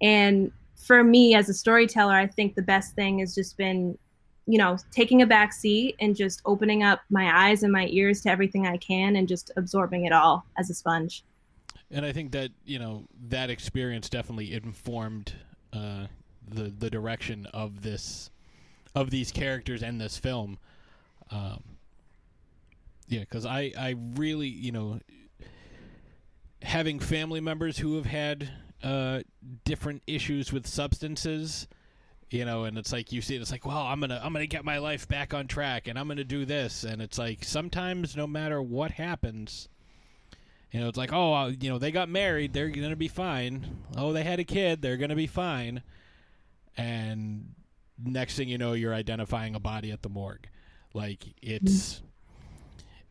And for me as a storyteller, I think the best thing has just been, you know, taking a back seat and just opening up my eyes and my ears to everything I can and just absorbing it all as a sponge. and i think that you know that experience definitely informed uh the the direction of this of these characters and this film. Um yeah because i i really you know having family members who have had uh different issues with substances you know and it's like you see it, it's like well i'm gonna i'm gonna get my life back on track and i'm gonna do this. And it's like sometimes no matter what happens you know it's like oh uh, you know they got married they're gonna be fine. Oh they had a kid they're gonna be fine. And next thing you know you're identifying a body at the morgue like it's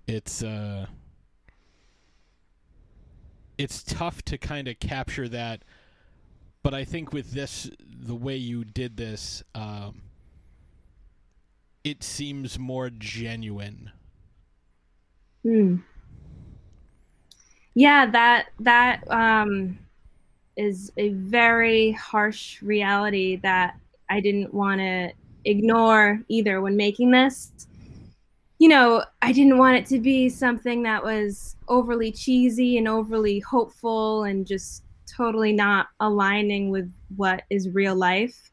it's uh it's tough to kind of capture that but i think with this the way you did this um it seems more genuine Hmm. Yeah, that that um, is a very harsh reality that I didn't want to ignore either when making this. You know, I didn't want it to be something that was overly cheesy and overly hopeful and just totally not aligning with what is real life.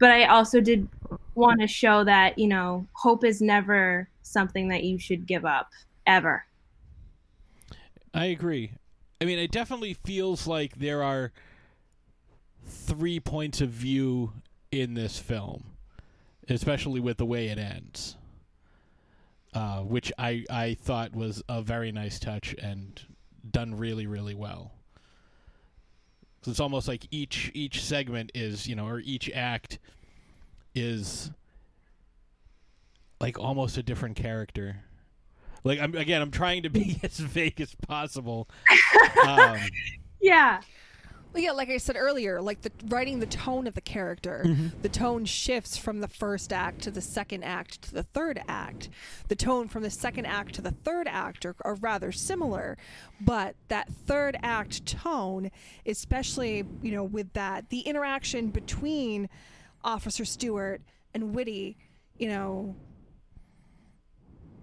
But I also did want to show that, you know, hope is never something that you should give up ever. I agree. I mean, it definitely feels like there are three points of view in this film, especially with the way it ends, uh, which I I thought was a very nice touch and done really really well. So it's almost like each each segment is you know or each act is like almost a different character. Like I'm again, I'm trying to be [LAUGHS] as vague as possible. Um, [LAUGHS] Yeah. Well, yeah, like I said earlier, like the writing the tone of the character, mm-hmm. the tone shifts from the first act to the second act to the third act. The tone from the second act to the third act are, are rather similar, but that third act tone, especially you know with that the interaction between Officer Stewart and Whitty, you know,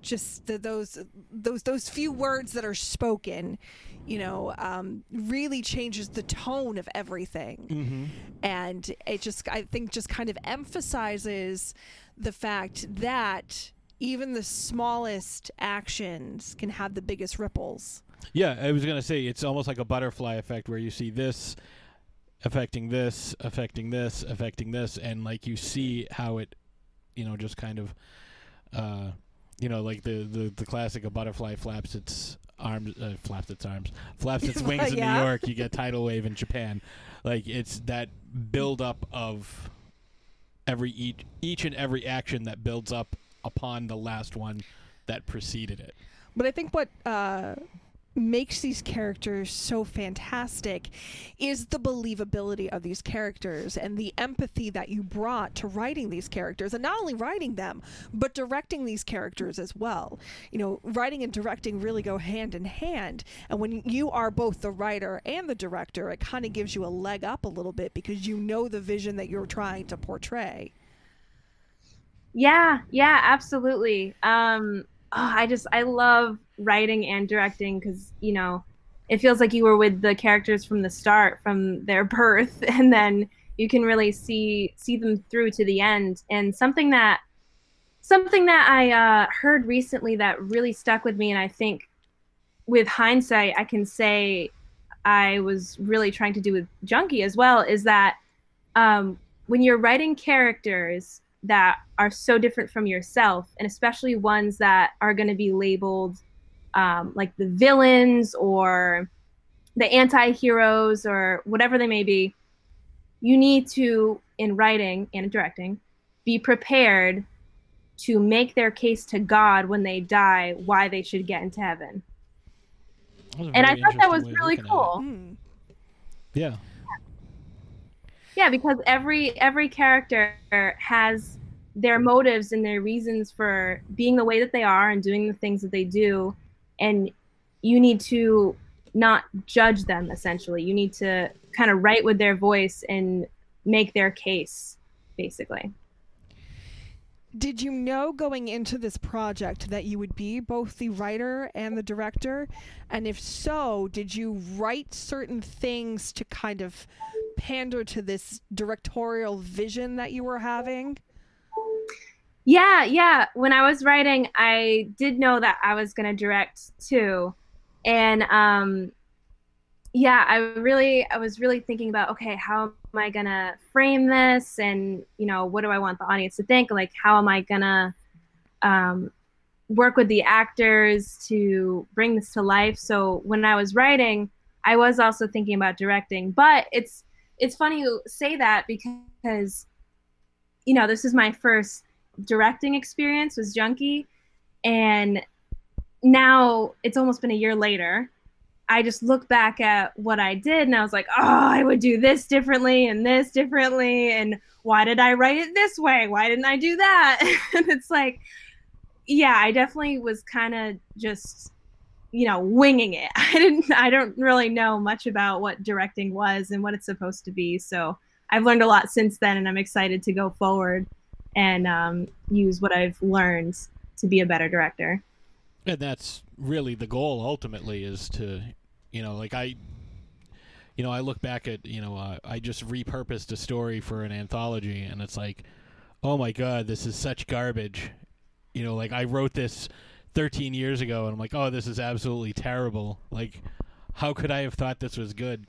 just the, those those those few words that are spoken you know um, really changes the tone of everything. And it just i think just kind of emphasizes the fact that even the smallest actions can have the biggest ripples. Yeah, I was gonna say it's almost like a butterfly effect where you see this affecting this, affecting this, affecting this, and like you see how it, you know, just kind of, uh, you know, like the the, the classic a butterfly flaps its arms, uh, flaps its arms, flaps its [LAUGHS] wings in Yeah. New York. You get tidal wave in Japan. Like it's that build up of every each each and every action that builds up upon the last one that preceded it. But I think what uh, makes these characters so fantastic is the believability of these characters and the empathy that you brought to writing these characters and not only writing them but directing these characters as well you know writing and directing really go hand in hand and when you are both the writer and the director it kind of gives you a leg up a little bit because you know the vision that you're trying to portray Yeah, yeah, absolutely. Um, oh, I just I love writing and directing because you know it feels like you were with the characters from the start, from their [LAUGHS] birth, and then you can really see see them through to the end. And something that something that I uh, heard recently that really stuck with me, and I think with hindsight, I can say I was really trying to do with Junkie as well, is that um, when you're writing characters that are so different from yourself, and especially ones that are going to be labeled um, like the villains or the anti-heroes or whatever they may be, you need to, in writing and directing, be prepared to make their case to God when they die why they should get into heaven. That was a And I thought that was interesting way of really looking at it. cool. Hmm. Yeah. Yeah, because every every character has their motives and their reasons for being the way that they are and doing the things that they do, and you need to not judge them. Essentially, you need to kind of write with their voice and make their case, basically. Did you know going into this project that you would be both the writer and the director? And if so, did you write certain things to kind of pander to this directorial vision that you were having? Yeah, yeah. When I was writing, I did know that I was going to direct too. And um yeah, I really I was really thinking about okay, how am I going to frame this and, you know, what do I want the audience to think? Like how am I going to um work with the actors to bring this to life? So when I was writing, I was also thinking about directing. But it's it's funny you say that because you know, this is my first directing experience was Junkie, and now it's almost been a year later. I just look back at what I did and I was like, oh, I would do this differently and this differently. And why did I write it this way? Why didn't I do that? [LAUGHS] and it's like, yeah, I definitely was kind of just, you know, winging it. [LAUGHS] I didn't, I don't really know much about what directing was and what it's supposed to be. So I've learned a lot since then and I'm excited to go forward and um, use what I've learned to be a better director. And that's really the goal ultimately is to, you know, like I, you know, I look back at, you know, uh, I just repurposed a story for an anthology and it's like, oh my God, this is such garbage. You know, like I wrote this 13 years ago and I'm like, oh, this is absolutely terrible. Like, how could I have thought this was good?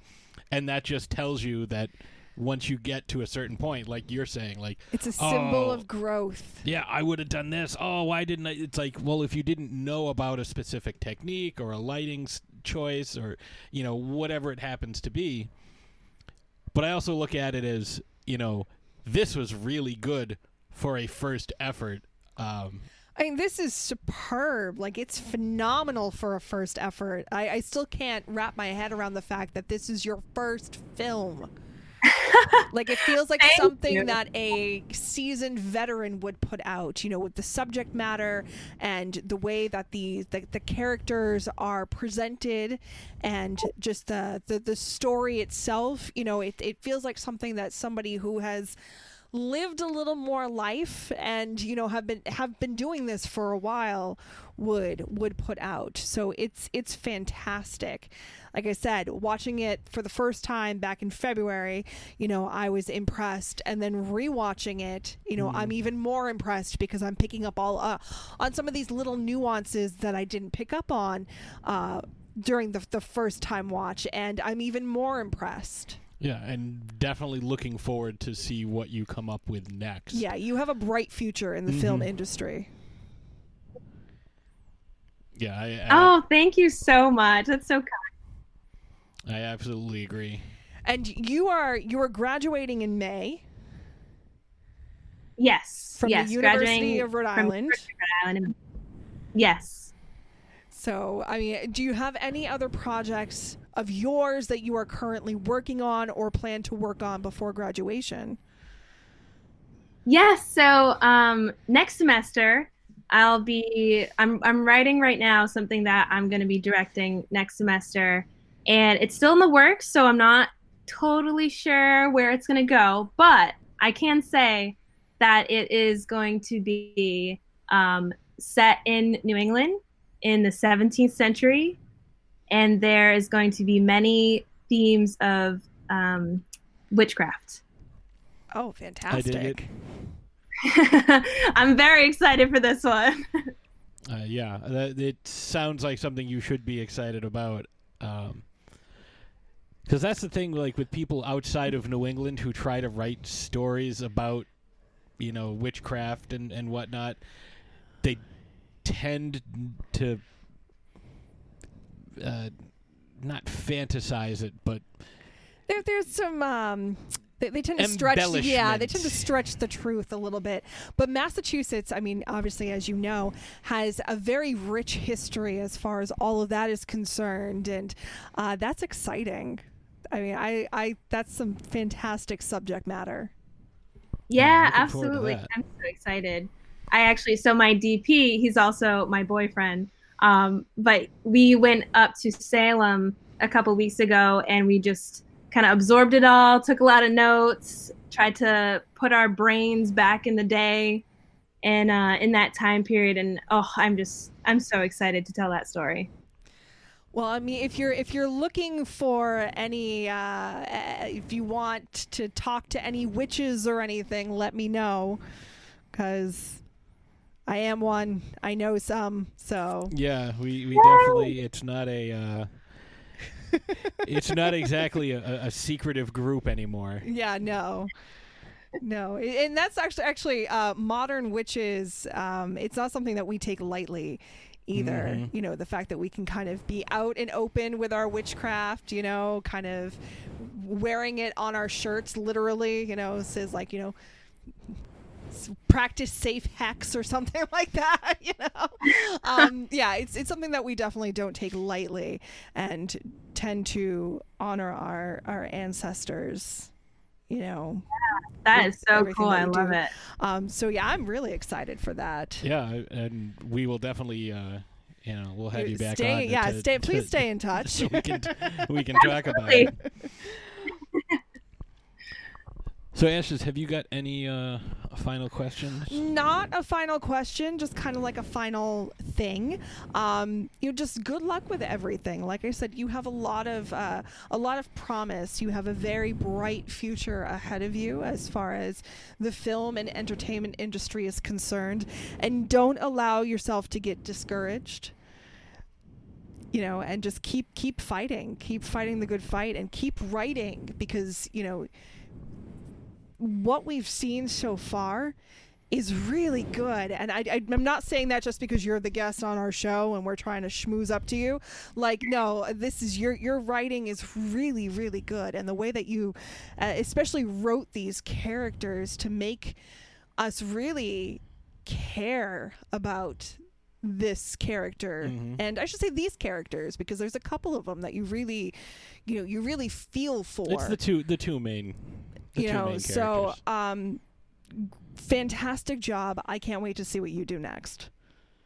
And that just tells you that once you get to a certain point, like you're saying, like, It's a symbol Oh. of growth. yeah, I would have done this. Oh, why didn't I? It's like, well, if you didn't know about a specific technique or a lighting choice or, you know, whatever it happens to be. But I also look at it as, you know, this was really good for a first effort. Um, I mean, this is superb. Like, it's phenomenal for a first effort. I, I still can't wrap my head around the fact that this is your first film. [LAUGHS] like, it feels like something you. that a seasoned veteran would put out, you know, with the subject matter and the way that the, the, the characters are presented and just the, the, the story itself. You know, it, it feels like something that somebody who has lived a little more life and you know have been have been doing this for a while would would put out. So it's it's fantastic. Like i said watching it for the first time back in february you know i was impressed. And then rewatching it you know i'm even more impressed because i'm picking up all uh, on some of these little nuances that i didn't pick up on uh during the, the first time watch. And i'm even more impressed Yeah, and definitely looking forward to see what you come up with next. Yeah, you have a bright future in the film Mhm. industry. Yeah, I, I, Oh, thank you so much. That's so kind. I absolutely agree. And you are you are graduating in May Yes. from yes. the University of Rhode Island. University of Rhode Island. Yes. So, I mean, do you have any other projects of yours that you are currently working on or plan to work on before graduation? Yes. So um, next semester, I'll be. I'm I'm writing right now something that I'm going to be directing next semester, and it's still in the works. So I'm not totally sure where it's going to go, but I can say that it is going to be um, set in New England in the 17th century, and there is going to be many themes of um, witchcraft. Oh, fantastic. [LAUGHS] [LAUGHS] I'm very excited for this one. [LAUGHS] Uh, yeah, that, it sounds like something you should be excited about. Because that's the thing, like with people outside of New England who try to write stories about, you know, witchcraft and, and whatnot, they tend to uh, not fantasize it, but There, there's some. Um, they, they tend to stretch. Yeah, they tend to stretch the truth a little bit. But Massachusetts, I mean, obviously, as you know, has a very rich history as far as all of that is concerned, and uh, that's exciting. I mean, I, I, that's some fantastic subject matter. Yeah, looking forward absolutely. I'm so excited. I actually, so my DP, he's also my boyfriend. Um, but we went up to Salem a couple weeks ago and we just kind of absorbed it all, took a lot of notes, tried to put our brains back in the day and uh, in that time period. And oh, I'm just, I'm so excited to tell that story. Well, I mean, if you're if you're looking for any, uh, uh, if you want to talk to any witches or anything, let me know, because I am one. I know some. So yeah, we, we definitely it's not a uh, [LAUGHS] it's not exactly a, a secretive group anymore. yeah, no, no, and that's actually actually uh, modern witches. Um, it's not something that we take lightly. Either Mhm. you know the fact that we can kind of be out and open with our witchcraft, you know, kind of wearing it on our shirts, literally, you know, says like you know practice safe hex or something [LAUGHS] like that you know um, yeah it's, it's something that we definitely don't take lightly and tend to honor our our ancestors you know That with is so cool. I we love do. it. um, so yeah i'm really excited for that Yeah, and we will definitely, uh, you know, we'll have you back stay, on. yeah to- stay to- please stay in [LAUGHS] touch so we can we can talk about [LAUGHS] it. So, Ashes, have you got any uh, final questions? not a final question just kind of like a final thing. Um you know just good luck with everything. Like i said you have a lot of uh, a lot of promise. You have a very bright future ahead of you as far as the film and entertainment industry is concerned. And don't allow yourself to get discouraged you know and just keep keep fighting. Keep fighting the good fight and keep writing because you know what we've seen so far is really good. And I, I, I'm not saying that just because you're the guest on our show and we're trying to schmooze up to you. Like, no, this is your your writing is really, really good, and the way that you, uh, especially wrote these characters to make us really care about this character Mhm. and I should say these characters because there's a couple of them that you really you know you really feel for It's the two the two main the you know so um fantastic job I can't wait to see what you do next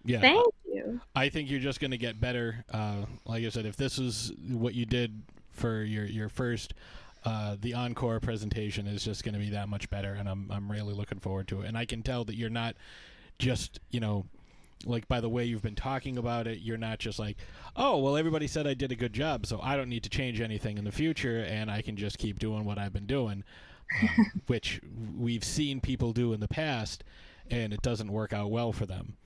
yeah. Thank you. I think you're just going to get better. Uh, like I said, if this is what you did for your your first, uh, the encore presentation is just going to be that much better, and I'm I'm really looking forward to it. And I can tell that you're not just you know. Like by the way you've been talking about it, you're not just like, oh well, everybody said I did a good job, so I don't need to change anything in the future, and I can just keep doing what I've been doing, um, [LAUGHS] which we've seen people do in the past, and it doesn't work out well for them.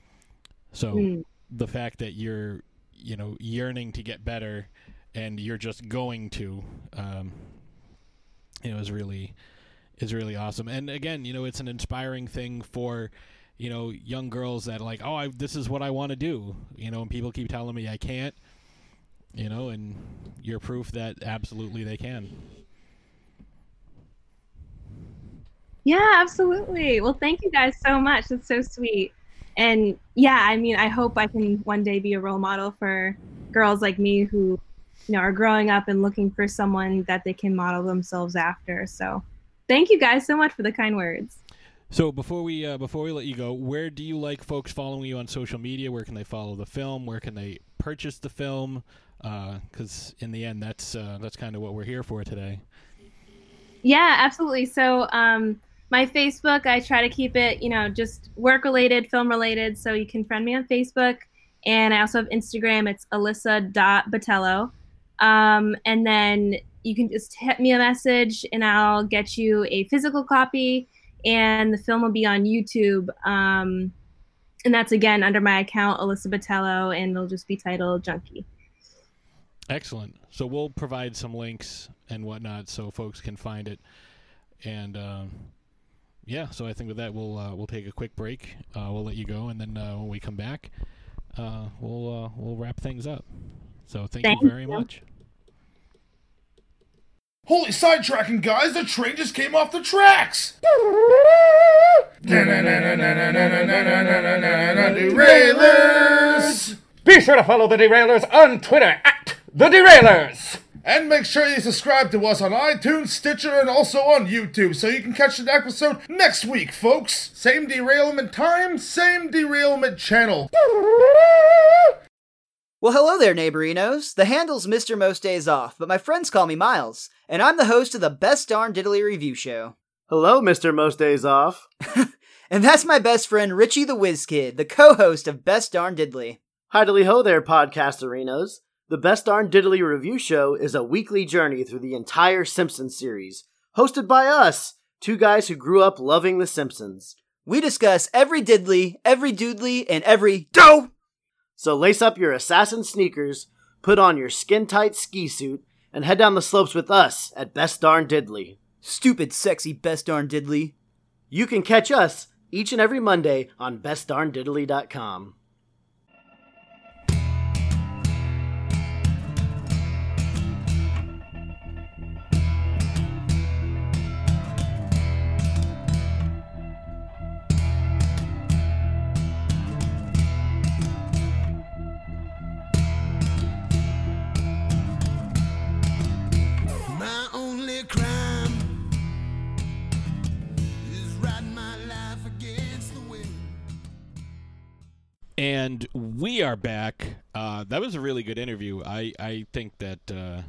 So Mm. the fact that you're you know yearning to get better and you're just going to um, you know is really is really awesome and again you know it's an inspiring thing for you know young girls that are like oh I, this is what i want to do you know and people keep telling me i can't you know and you're proof that absolutely they can Yeah, absolutely. Well, thank you guys so much. That's so sweet. And yeah, I mean, I hope I can one day be a role model for girls like me who, you know, are growing up and looking for someone that they can model themselves after. So, thank you guys so much for the kind words. so before we uh, before we let you go where do you like folks following you on social media where can they follow the film where can they purchase the film because in the end that's uh, that's kind of what we're here for today Yeah, absolutely. So, um, my Facebook, I try to keep it, you know, just work related, film related. So you can friend me on Facebook. And I also have Instagram. It's alyssa.batello. Um, and then you can just hit me a message and I'll get you a physical copy. And the film will be on YouTube. Um, and that's again under my account, Alyssa Batello, and it'll just be titled Junkie. Excellent. So we'll provide some links and whatnot so folks can find it. And um, yeah, so I think with that we'll uh, we'll take a quick break. Uh, we'll let you go, and then uh, when we come back, uh, we'll uh, we'll wrap things up. So thank, Thank you very you. much. Holy sidetracking, guys! The train just came off the tracks! Derailers! Be sure to follow the Derailers on Twitter at the Derailers. And make sure you subscribe to us on iTunes, Stitcher, and also on YouTube so you can catch the episode next week, folks. Same derailment time, same derailment channel. Well, hello there, neighborinos. The handle's Mr. Most Days Off, but my friends call me Miles, and I'm the host of the Best Darn Diddly Review Show. Hello, Mr. Most Days Off. [LAUGHS] And that's my best friend Richie the Whiz Kid, the co-host of Best Darn Diddly. Hi, Hidely ho there, podcast arenas. The Best Darn Diddly Review Show is a weekly journey through the entire Simpsons series, hosted by us, two guys who grew up loving The Simpsons. We discuss every diddly, every doodly, and every do. So lace up your assassin sneakers, put on your skin tight ski suit, and head down the slopes with us at Best Darn Diddly. Stupid, sexy Best Darn Diddly. You can catch us each and every Monday on bestdarndiddly.com. And we are back. Uh, that was a really good interview. I, I think that uh,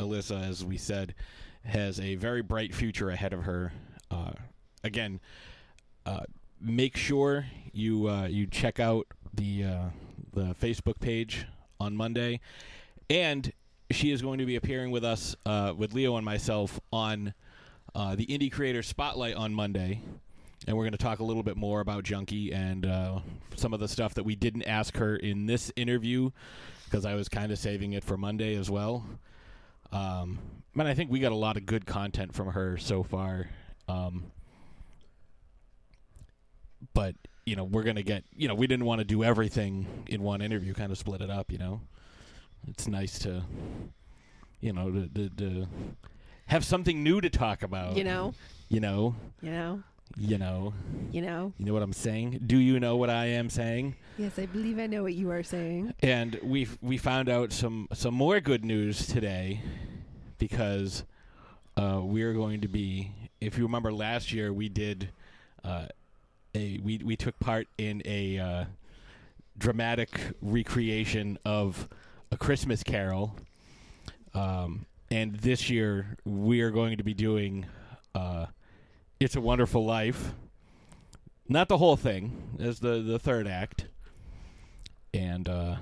Alyssa, as we said, has a very bright future ahead of her. Uh, again, uh, make sure you uh, you check out the uh, the Facebook page on Monday, and she is going to be appearing with us with Leo and myself on the Indie Creator Spotlight on Monday and we're going to talk a little bit more about Junkie and uh, some of the stuff that we didn't ask her in this interview because I was kind of saving it for Monday as well. Um, but I think we got a lot of good content from her so far. Um, but you know, we're gonna get. You know, we didn't want to do everything in one interview. Kind of split it up. You know, it's nice to, you know, to, to, to have something new to talk about. You know? You know. You know? You know. You know. You know what I'm saying? Do you know what I am saying? Yes, I believe I know what you are saying. And we we found out some some more good news today because uh, we're going to be. If you remember last year, we did uh, a we we took part in a uh, dramatic recreation of a Christmas Carol. Um, and this year we are going to be doing uh, "It's a Wonderful Life." Not the whole thing, as the the third act. And uh,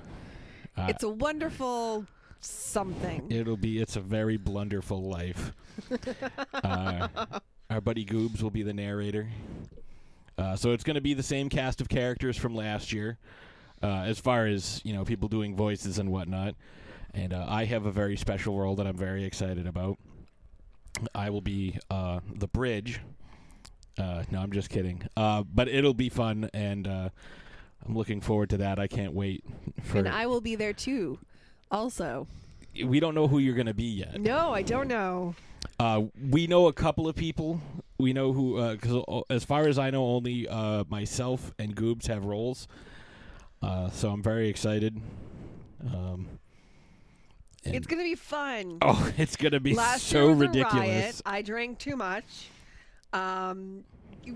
uh, it's a wonderful something. It'll be. It's a very blunderful life. [LAUGHS] uh, our buddy Goobs will be the narrator. Uh, so it's going to be the same cast of characters from last year, uh, as far as you know, people doing voices and whatnot. And uh, I have a very special role that I'm very excited about. I will be uh, the bridge. Uh, no, I'm just kidding. Uh, but it'll be fun, and uh, I'm looking forward to that. I can't wait for. and I will be there too. Also, we don't know who you're going to be yet. no, I don't know. Uh, we know a couple of people. We know who, because uh, as far as I know, only uh, myself and Goobs have roles. Uh, so I'm very excited. Um, It's gonna be fun. oh, [LAUGHS] it's gonna be Last so ridiculous. Riot. I drank too much. Um,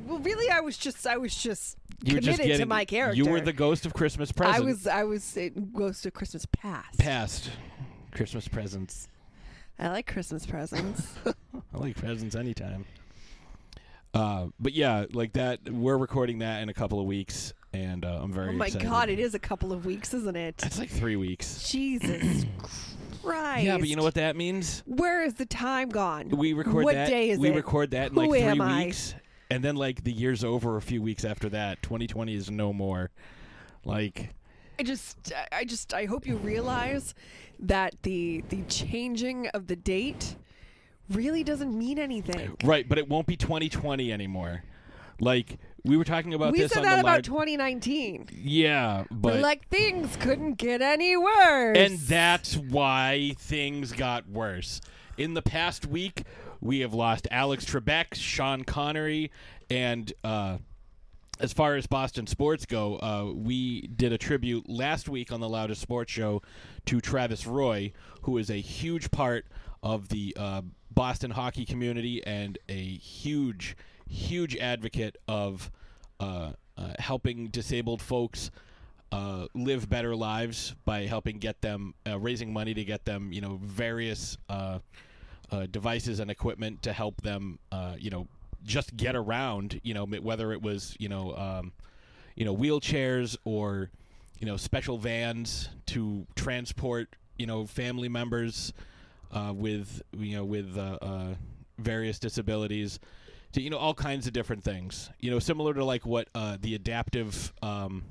well, really, I was just I was just You committed just getting, to my character. You were the ghost of Christmas present. I was I was it goes to Christmas past. past Christmas presents. I like Christmas presents. [LAUGHS] I like presents anytime. Uh, but yeah, like that. We're recording that in a couple of weeks, and uh, I'm very oh my excited. god, it is a couple of weeks, isn't it? It's like three weeks. Jesus [CLEARS THROAT] Christ. Yeah, but you know what that means? Where is the time gone? We record what that. day is we it? record that in Who like three am I? weeks, and then like the year's over a few weeks after that. 2020 is no more. Like I just, I just, I hope you realize that the the changing of the date really doesn't mean anything. right, but it won't be 2020 anymore. Like we were talking about we this said on that about large. 2019. yeah, but We're like things couldn't get any worse. And that's why things got worse. In the past week, we have lost Alex Trebek, Sean Connery, and uh, as far as Boston sports go, uh, we did a tribute last week on the Loudest Sports Show to Travis Roy, who is a huge part of the uh, Boston hockey community and a huge, huge advocate of uh, uh, helping disabled folks uh, live better lives by helping get them uh, raising money to get them you know various uh, uh, devices and equipment to help them you know just get around you know whether it was you know um, you know wheelchairs or you know special vans to transport you know family members with you know with various disabilities to you know all kinds of different things you know similar to like what uh, the adaptive um,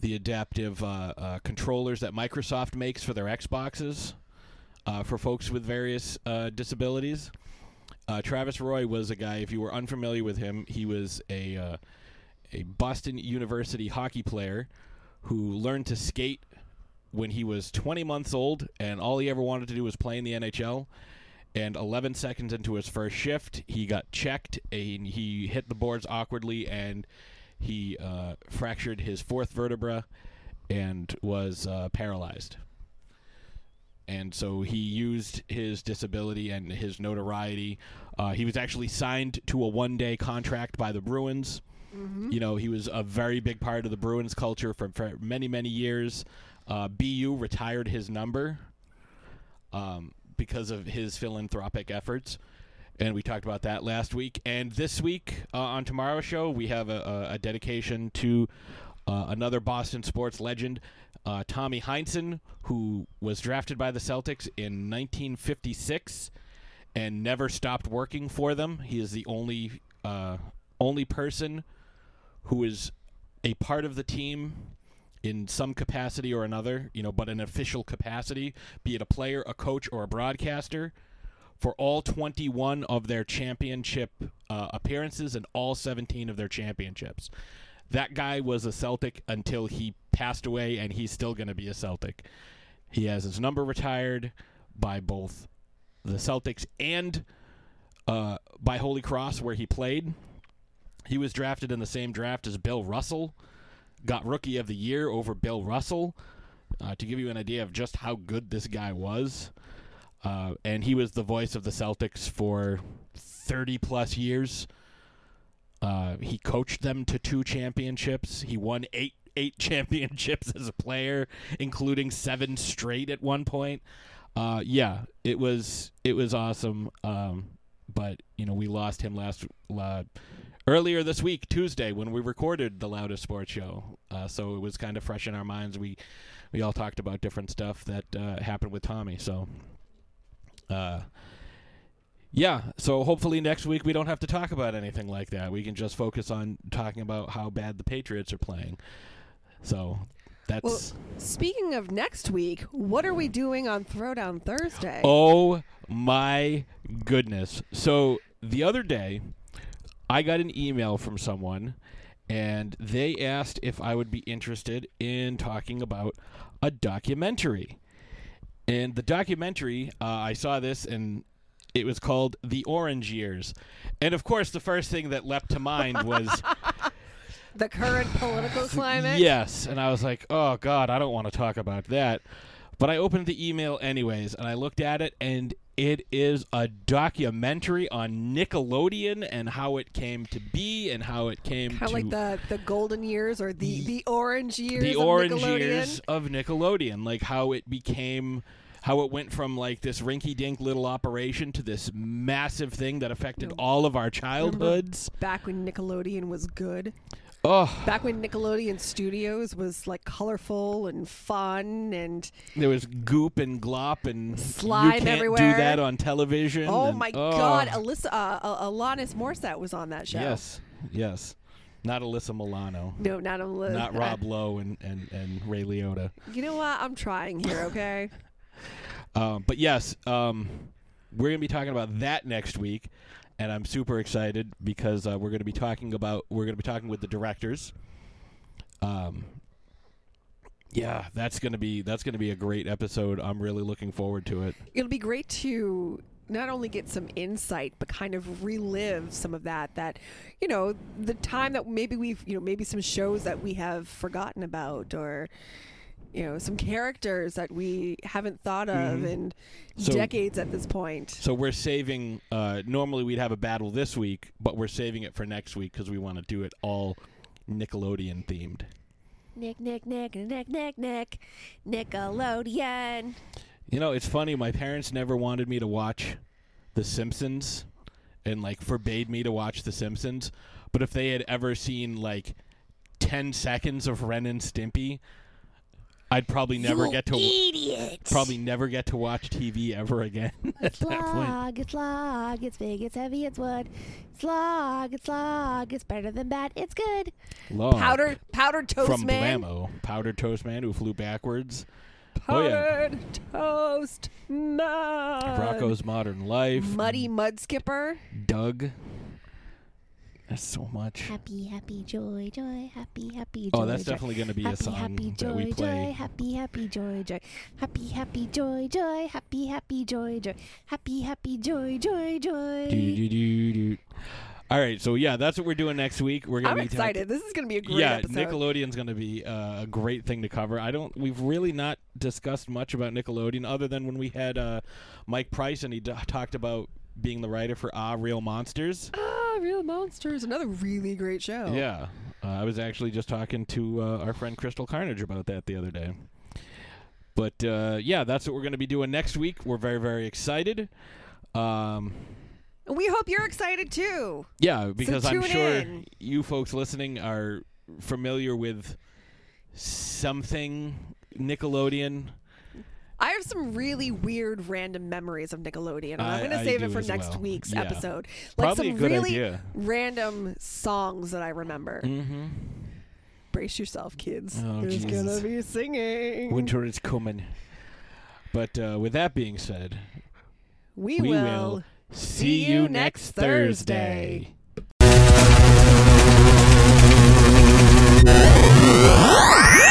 the adaptive uh, uh, controllers that Microsoft makes for their Xboxes uh, for folks with various uh, disabilities. Uh, Travis Roy was a guy. If you were unfamiliar with him, he was a uh, a Boston University hockey player who learned to skate when he was 20 months old, and all he ever wanted to do was play in the NHL. And 11 seconds into his first shift, he got checked and he hit the boards awkwardly and he uh, fractured his fourth vertebra and was uh, paralyzed. And so he used his disability and his notoriety. Uh, he was actually signed to a one day contract by the Bruins. You know, he was a very big part of the Bruins culture for, for many, many years. Uh, BU retired his number um, because of his philanthropic efforts. And we talked about that last week. And this week uh, on tomorrow's show, we have a, a, dedication to uh, another Boston sports legend, uh, Tommy Heinsohn, who was drafted by the Celtics in 1956 and never stopped working for them. He is the only uh, only person who is a part of the team in some capacity or another, you know, but an official capacity, be it a player, a coach, or a broadcaster, for all 21 of their championship uh, appearances and all 17 of their championships. That guy was a Celtic until he passed away, and he's still going to be a Celtic. He has his number retired by both the Celtics and uh, by Holy Cross, where he played. He was drafted in the same draft as Bill Russell, got Rookie of the Year over Bill Russell. Uh, to give you an idea of just how good this guy was, uh, and he was the voice of the Celtics for 30 plus years. Uh, he coached them to two championships. He won eight eight [LAUGHS] championships as a player, including seven straight at one point. Uh, yeah, it was it was awesome. Um, but you know we lost him last uh, earlier this week, Tuesday, when we recorded the loudest sports show. Uh, so it was kind of fresh in our minds. We we all talked about different stuff that uh, happened with Tommy. So. Uh, yeah, so hopefully next week we don't have to talk about anything like that. We can just focus on talking about how bad the Patriots are playing. So that's Well, speaking of next week, what are we doing on Throwdown Thursday? Oh my goodness. So the other day, I got an email from someone and they asked if I would be interested in talking about a documentary. And the documentary, uh, I saw this and it was called The Orange Years. And of course, the first thing that leapt to mind was [LAUGHS] the current political [LAUGHS] climate. Yes, and I was like, "Oh God, I don't want to talk about that." But I opened the email anyways, and I looked at it, and it is a documentary on Nickelodeon and how it came to be, and how it came Kind to of like the, the golden years or the, the orange years. the of orange Nickelodeon. years of Nickelodeon, like how it became, how it went from like this rinky-dink little operation to this massive thing that affected all of our Remember childhoods. Back when Nickelodeon was good. Oh, Back when Nickelodeon Studios was like colorful and fun and There was goop and glop and Slime you can't everywhere. do that on television. oh and- my oh. god, Alyssa uh, uh, Alanis Morissette was on that show. Yes, yes. Not Alyssa Milano. No, not Alyssa. Not Rob Lowe and, and, and Ray Liotta. You know what? I'm trying here, okay? Um, [LAUGHS] but yes, um, we're going to be talking about that next week, and I'm super excited because uh, we're going to be talking about we're going to be talking with the directors. Um, yeah, that's going to be that's going to be a great episode. I'm really looking forward to it. It'll be great to not only get some insight but kind of relive some of that that you know the time that maybe we've you know maybe some shows that we have forgotten about or you know some characters that we haven't thought of Mhm. in So- decades at this point So we're saving. Uh, normally we'd have a battle this week, but we're saving it for next week because we want to do it all Nickelodeon themed. nick nick nick nick nick nick nickelodeon You know, it's funny. My parents never wanted me to watch The Simpsons, and like forbade me to watch The Simpsons. But if they had ever seen like ten seconds of Ren and Stimpy, I'd probably never You get to idiot. probably never get to watch TV ever again [LAUGHS] at that point. It's log, it's big, it's heavy, it's wood. Slog, it's log, it's better than bad, it's good. Log. powdered powdered toast from man Blammo, powdered toast man who flew backwards. Oh yeah, powdered toast man Rocko's Modern Life. muddy mud skipper Doug. That's so much. Happy, happy, joy, joy, happy, happy, joy. Oh, that's joy. definitely gonna be a happy, song happy, that joy, we play. Joy, happy, happy, joy, joy. Happy, happy, joy, joy, happy, happy, joy, joy. Happy, happy, joy, joy, joy. Do-do-do-do-do. All right, so yeah, that's what we're doing next week. We're gonna I'm be talking- excited. This is going to be a great yeah, episode. Nickelodeon's going to be uh, a great thing to cover. I don't. We've really not discussed much about Nickelodeon other than when we had uh, Mike Price and he d- talked about being the writer for Ah Real Monsters. Ah, Real Monsters, another really great show. Yeah, uh, I was actually just talking to uh, our friend Crystal Carnage about that the other day. But uh, yeah, that's what we're going to be doing next week. We're very very excited. Um, we hope you're excited too. Yeah, because I'm sure in. you folks listening are familiar with something Nickelodeon. I have some really weird random memories of Nickelodeon, and I- I'm going to save it for next well. week's Yeah. episode. Like Probably some a good really idea. random songs that I remember. Mm-hmm. Brace yourself, kids. Oh, There's gonna be singing. Winter is coming. But uh, with that being said, We, we will, will see you next Thursday. Thursday. [LAUGHS]